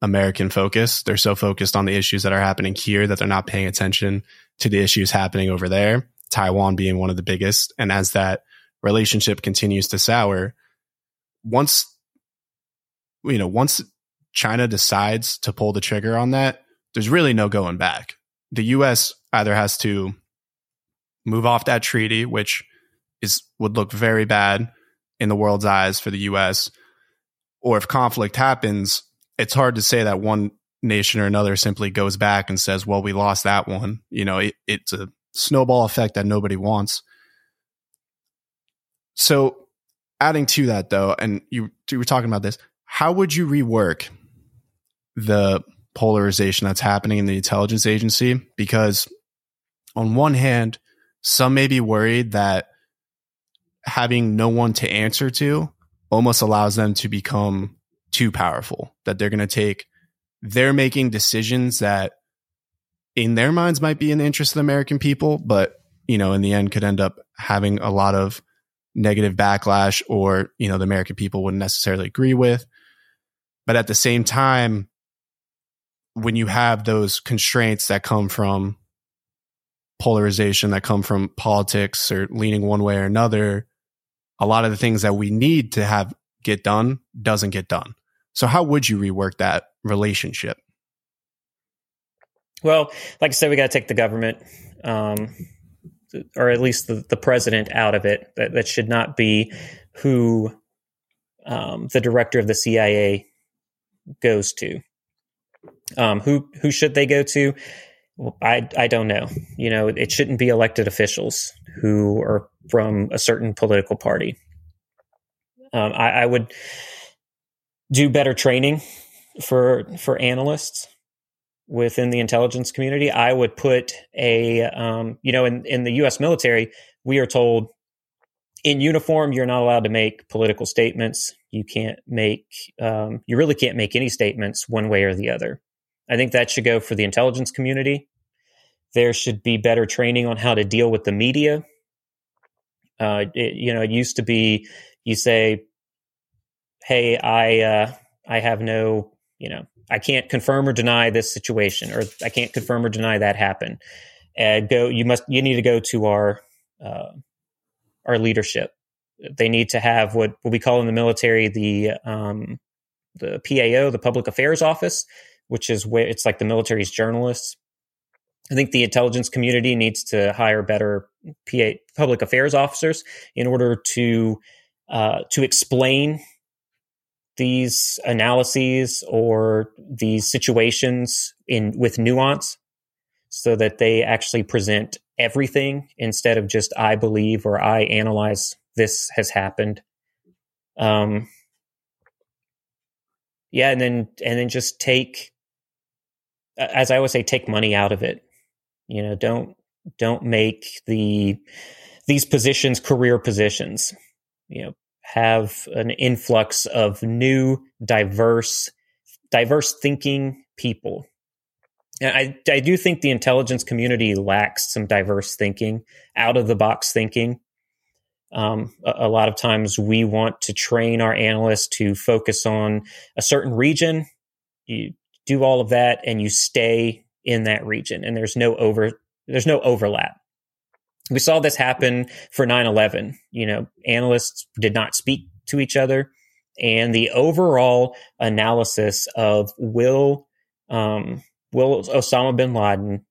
American focused. They're so focused on the issues that are happening here that they're not paying attention to the issues happening over there. Taiwan being one of the biggest. And as that relationship continues to sour, once, you know, once China decides to pull the trigger on that, there's really no going back. The US either has to move off that treaty, which is would look very bad in the world's eyes for the US, or if conflict happens, it's hard to say that one nation or another simply goes back and says, well, we lost that one. You know, it, it's a snowball effect that nobody wants. So, adding to that though, and you, you were talking about this, how would you rework the polarization that's happening in the intelligence agency? Because on one hand, some may be worried that having no one to answer to almost allows them to become too powerful, that they're going to take, they're making decisions that in their minds might be in the interest of the American people, but, you know, in the end could end up having a lot of negative backlash or, you know, the American people wouldn't necessarily agree with. But at the same time, when you have those constraints that come from polarization, that come from politics or leaning one way or another, a lot of the things that we need to have get done doesn't get done. So how would you rework that relationship? Well, like I said, we got to take the government, um, or at least the, the president, out of it. That, that should not be who um, the director of the CIA goes to. Um, who who should they go to? I I don't know. You know, it shouldn't be elected officials who are from a certain political party. Um, I, I would do better training for for analysts within the intelligence community. I would put a um, you know in in the U.S. military, we are told in uniform you're not allowed to make political statements. You can't make um, you really can't make any statements one way or the other. I think that should go for the intelligence community. There should be better training on how to deal with the media. Uh, it, you know, it used to be you say hey, I uh, I have no, you know, I can't confirm or deny this situation, or I can't confirm or deny that happened. And go, you must, you need to go to our uh, our leadership. They need to have what what we call in the military the um, the PAO, the Public Affairs Office, which is where it's like the military's journalists. I think the intelligence community needs to hire better PA, public affairs officers in order to uh, to explain these analyses or these situations in with nuance so that they actually present everything instead of just I believe or I analyze this has happened. Um, yeah, and then and then just take, as I always say, take money out of it. You know, don't don't make the these positions career positions. You know, have an influx of new, diverse, diverse thinking people. And I, I do think the intelligence community lacks some diverse thinking, out of the box thinking. Um, a, a, lot of times we want to train our analysts to focus on a certain region. You do all of that and you stay in that region and there's no over, there's no overlap. We saw this happen for 9-11 you know analysts did not speak to each other and the overall analysis of will um, will osama bin laden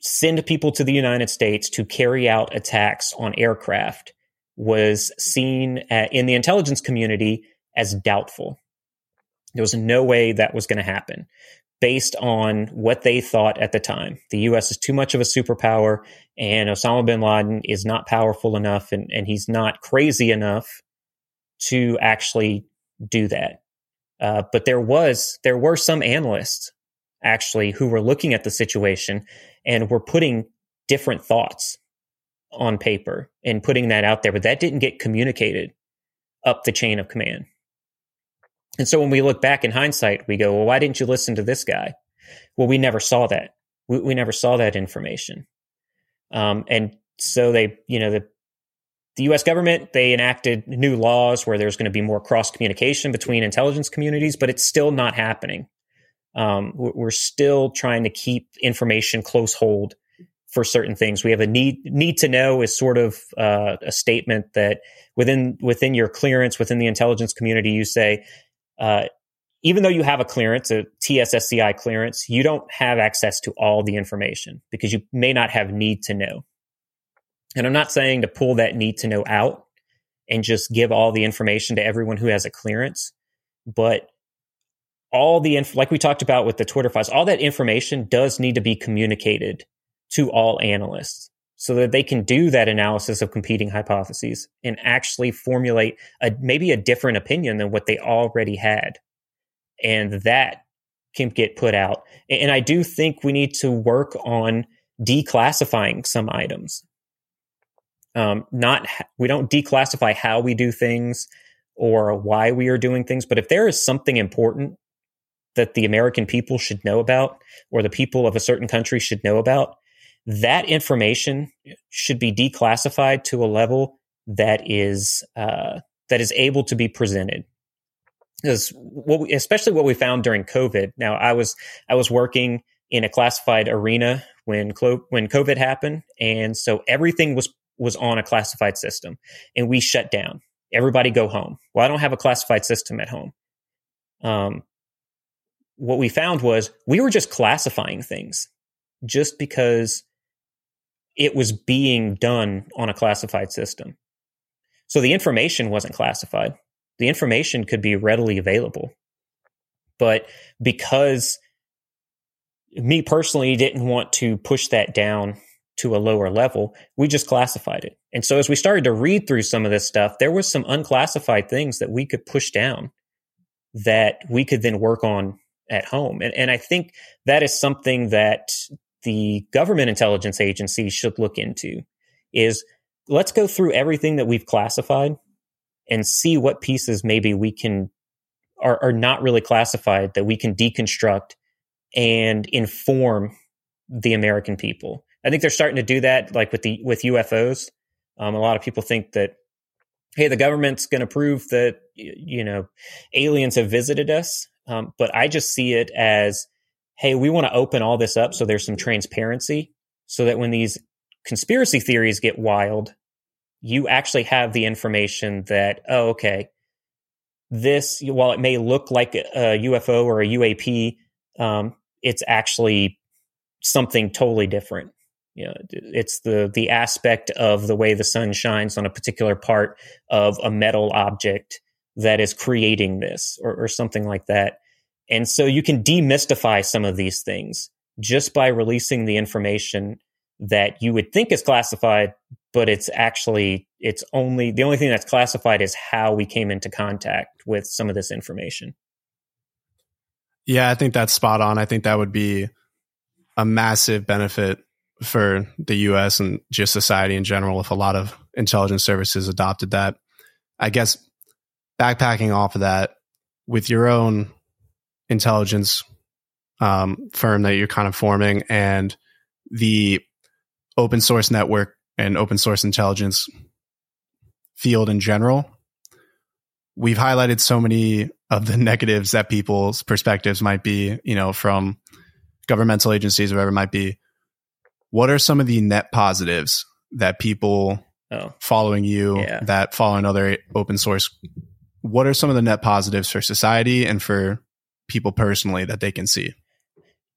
send people to the united states to carry out attacks on aircraft was seen at, in the intelligence community as doubtful. There was no way that was going to happen based on what they thought at the time. The U.S. is too much of a superpower, and Osama bin Laden is not powerful enough, and, and he's not crazy enough to actually do that. Uh, but there was there were some analysts actually who were looking at the situation and were putting different thoughts on paper and putting that out there, but that didn't get communicated up the chain of command. And so when we look back in hindsight, we go, well, why didn't you listen to this guy? Well, we never saw that. We, we never saw that information. Um, and so they, you know, the, the US government, they enacted new laws where there's going to be more cross communication between intelligence communities, but it's still not happening. Um, we're still trying to keep information close hold for certain things. We have a need need to know is sort of uh, a statement that within within your clearance within the intelligence community, you say uh, even though you have a clearance, a TSSCI clearance, you don't have access to all the information because you may not have need to know. And I'm not saying to pull that need to know out and just give all the information to everyone who has a clearance, but all the inf- like we talked about with the Twitter files, all that information does need to be communicated to all analysts so that they can do that analysis of competing hypotheses and actually formulate a maybe a different opinion than what they already had. And that can get put out. And i do think we need to work on declassifying some items. Um, not we don't declassify how we do things or why we are doing things but if there is something important that the american people should know about or the people of a certain country should know about that information should be declassified to a level that is uh, that is able to be presented. Because what we, especially what we found during COVID. Now, I was I was working in a classified arena when when COVID happened, and so everything was was on a classified system, and we shut down. Everybody go home. Well, I don't have a classified system at home. Um, what we found was we were just classifying things just because it was being done on a classified system. So the information wasn't classified. The information could be readily available. But because me personally didn't want to push that down to a lower level, we just classified it. And so as we started to read through some of this stuff, there was some unclassified things that we could push down that we could then work on at home. And, and I think that is something that the government intelligence agency should look into is let's go through everything that we've classified and see what pieces maybe we can are, are not really classified that we can deconstruct and inform the American people. I think they're starting to do that, like with the with UFOs. Um, a lot of people think that hey, the government's going to prove that you know aliens have visited us, um, but I just see it as hey, we want to open all this up so there's some transparency, so that when these conspiracy theories get wild, you actually have the information that oh, okay, this while it may look like a UFO or a UAP, um, it's actually something totally different. You know, it's the the aspect of the way the sun shines on a particular part of a metal object that is creating this, or, or something like that. And so you can demystify some of these things just by releasing the information that you would think is classified, but it's actually it's only the only thing that's classified is how we came into contact with some of this information. Yeah, I think that's spot on. I think that would be a massive benefit for the US and just society in general if a lot of intelligence services adopted that. I guess backpacking off of that with your own intelligence um, firm that you're kind of forming and the open source network and open source intelligence field in general, we've highlighted so many of the [LAUGHS] negatives that people's perspectives might be, you know, from governmental agencies, whatever it might be. What are some of the net positives that people oh. following you, yeah. that follow another open source, what are some of the net positives for society and for people personally that they can see?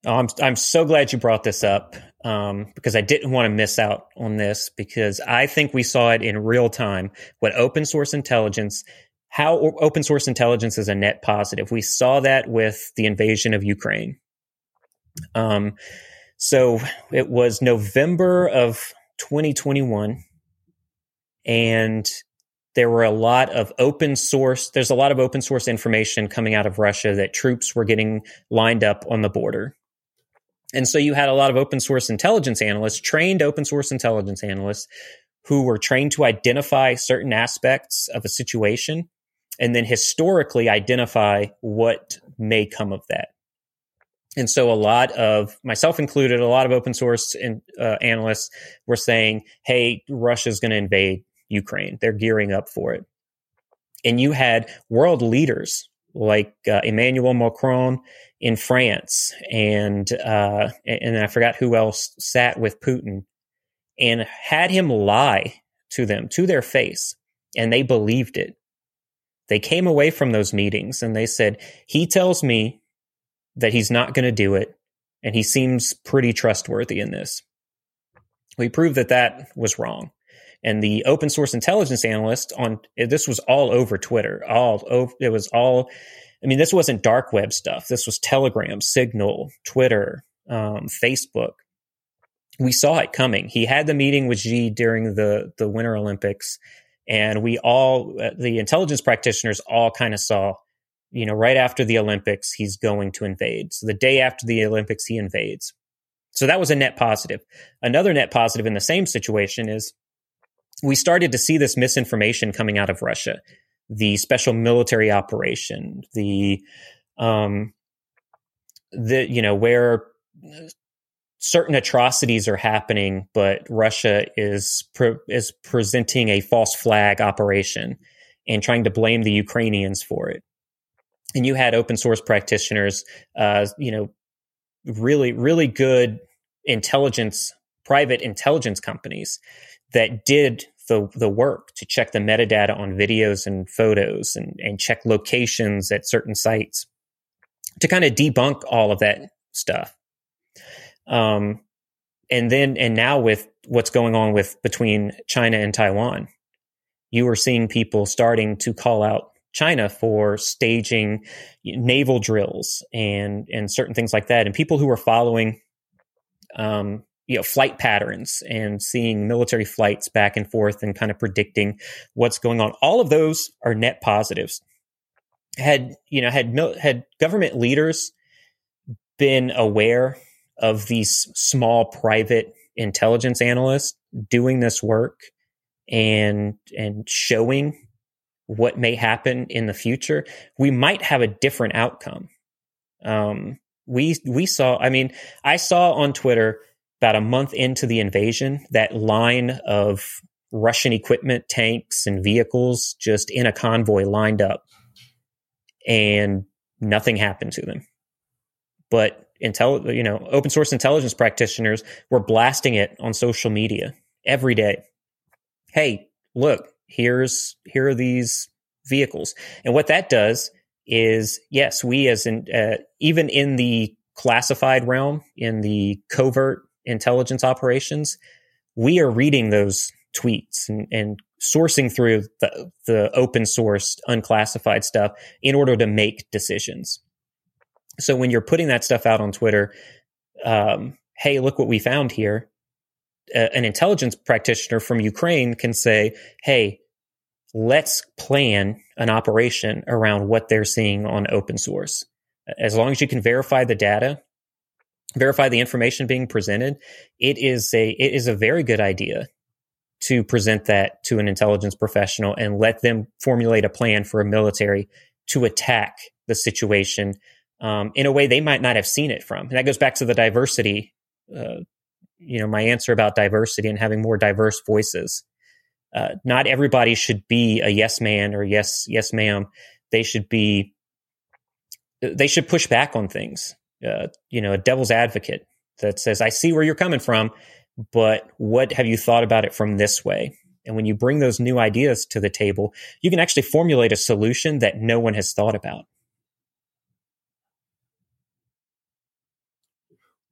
Oh, I'm I'm so glad you brought this up um, because I didn't want to miss out on this because I think we saw it in real time what open source intelligence how open source intelligence is a net positive. We saw that with the invasion of Ukraine. Um, so it was November of 2021, and there were a lot of open source. There's a lot of open source information coming out of Russia that troops were getting lined up on the border. And so you had a lot of open source intelligence analysts, trained open source intelligence analysts, who were trained to identify certain aspects of a situation and then historically identify what may come of that. And so a lot of myself included, a lot of open source uh, analysts were saying, Hey, Russia's going to invade Ukraine. They're gearing up for it. And you had world leaders like uh, Emmanuel Macron in France, and uh, and I forgot who else sat with Putin, and had him lie to them to their face, and they believed it. They came away from those meetings and they said, he tells me that he's not going to do it. And he seems pretty trustworthy in this. We proved that that was wrong. And the open source intelligence analyst on this was all over Twitter. All over, it was all, I mean, this wasn't dark web stuff. This was Telegram, Signal, Twitter, um, Facebook. We saw it coming. He had the meeting with Xi during the, the Winter Olympics and we all, uh, the intelligence practitioners all kind of saw, you know, right after the Olympics, he's going to invade. So the day after the Olympics, he invades. So that was a net positive. Another net positive in the same situation is we started to see this misinformation coming out of Russia, the special military operation, the, um, the, you know, where certain atrocities are happening, but Russia is pre- is presenting a false flag operation and trying to blame the Ukrainians for it. And you had open source practitioners, uh, you know, really really good intelligence, private intelligence companies that did the the work to check the metadata on videos and photos and, and check locations at certain sites to kind of debunk all of that stuff. Um, and then and now with what's going on with between China and Taiwan, you are seeing people starting to call out China for staging naval drills and and certain things like that, and people who are following, um, you know, flight patterns and seeing military flights back and forth and kind of predicting what's going on. All of those are net positives. Had you know had had government leaders been aware of these small private intelligence analysts doing this work and and showing what may happen in the future, we might have a different outcome. Um, we we saw. I mean, I saw on Twitter about a month into the invasion that line of Russian equipment, tanks, and vehicles just in a convoy lined up, and nothing happened to them. But intel, you know, open source intelligence practitioners were blasting it on social media every day. Hey, look, here's here are these vehicles, and what that does is yes, we as in uh, even in the classified realm, in the covert intelligence operations, we are reading those tweets and, and sourcing through the, the open source unclassified stuff in order to make decisions. So when you're putting that stuff out on Twitter, um, hey, look what we found here. Uh, an intelligence practitioner from Ukraine can say, hey, let's plan an operation around what they're seeing on open source. As long as you can verify the data, verify the information being presented, it is a it is a very good idea to present that to an intelligence professional and let them formulate a plan for a military to attack the situation um, in a way they might not have seen it from. And that goes back to the diversity, uh, you know, my answer about diversity and having more diverse voices. Uh, not everybody should be a yes man or yes yes ma'am. They should be. They should push back on things. Uh, you know, a devil's advocate that says, "I see where you're coming from, but what have you thought about it from this way?" And when you bring those new ideas to the table, you can actually formulate a solution that no one has thought about.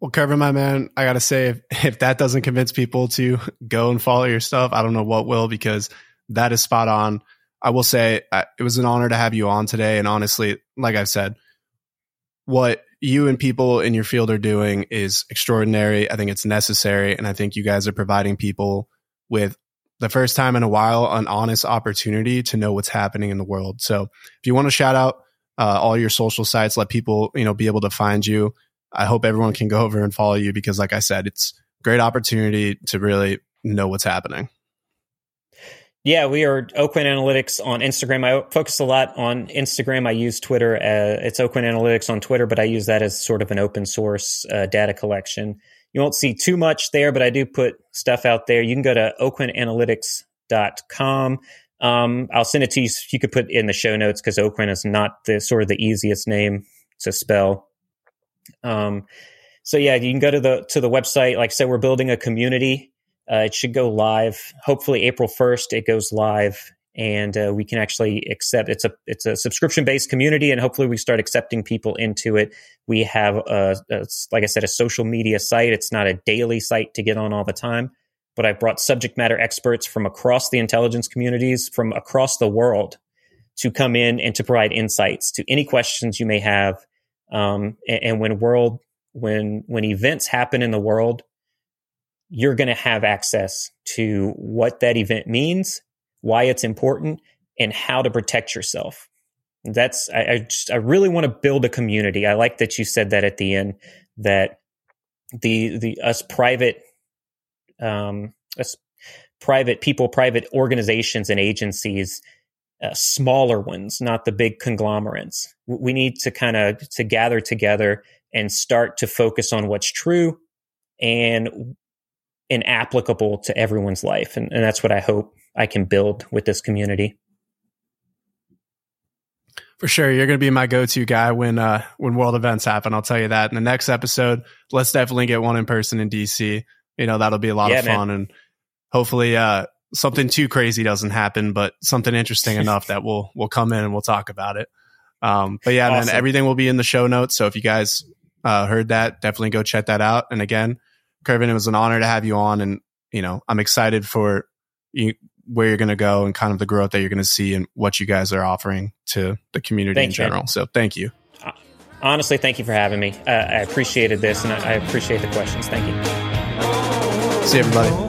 Well, Kevin, my man, I got to say, if, [LAUGHS] if that doesn't convince people to go and follow your stuff, I don't know what will because that is spot on. I will say it was an honor to have you on today. And honestly, like I've said, what you and people in your field are doing is extraordinary. I think it's necessary. And I think you guys are providing people with the first time in a while an honest opportunity to know what's happening in the world. So if you want to shout out uh, all your social sites, let people, you know, be able to find you. I hope everyone can go over and follow you because, like I said, it's great opportunity to really know what's happening. Yeah, we are Aucoin Analytics on Instagram. I focus a lot on Instagram. I use Twitter. Uh, it's Aucoin Analytics on Twitter, but I use that as sort of an open source uh, data collection. You won't see too much there, but I do put stuff out there. You can go to aucoinanalytics.com. Um, I'll send it to you. You could put in the show notes because Aucoin is not the sort of the easiest name to spell. Um, so yeah, you can go to the to the website. Like I said, we're building a community. Uh, it should go live. Hopefully, April first, it goes live, and uh, we can actually accept. It's a it's a subscription based community, and hopefully, we start accepting people into it. We have a, a like I said, a social media site. It's not a daily site to get on all the time, but I've brought subject matter experts from across the intelligence communities from across the world to come in and to provide insights to any questions you may have um, and, and when world when when events happen in the world, you're going to have access to what that event means, why it's important, and how to protect yourself. That's I, I just I really want to build a community. I like that you said that at the end that the the us private um us private people, private organizations and agencies uh, smaller ones, not the big conglomerates. We need to kind of to gather together and start to focus on what's true and and applicable to everyone's life, and, and that's what I hope I can build with this community. For sure, you're going to be my go-to guy when uh, when world events happen. I'll tell you that. In the next episode, let's definitely get one in person in DC. You know that'll be a lot yeah, of fun, man. and hopefully, uh, something too crazy doesn't happen, but something interesting [LAUGHS] enough that we'll we'll come in and we'll talk about it. Um, but yeah, awesome. man, everything will be in the show notes. So if you guys uh, heard that, definitely go check that out. And again, Kervin, it was an honor to have you on, and you know, I'm excited for you, where you're going to go and kind of the growth that you're going to see and what you guys are offering to the community thank in general. So thank you. Uh, honestly, thank you for having me. Uh, I appreciated this, and I, I appreciate the questions. Thank you. See everybody.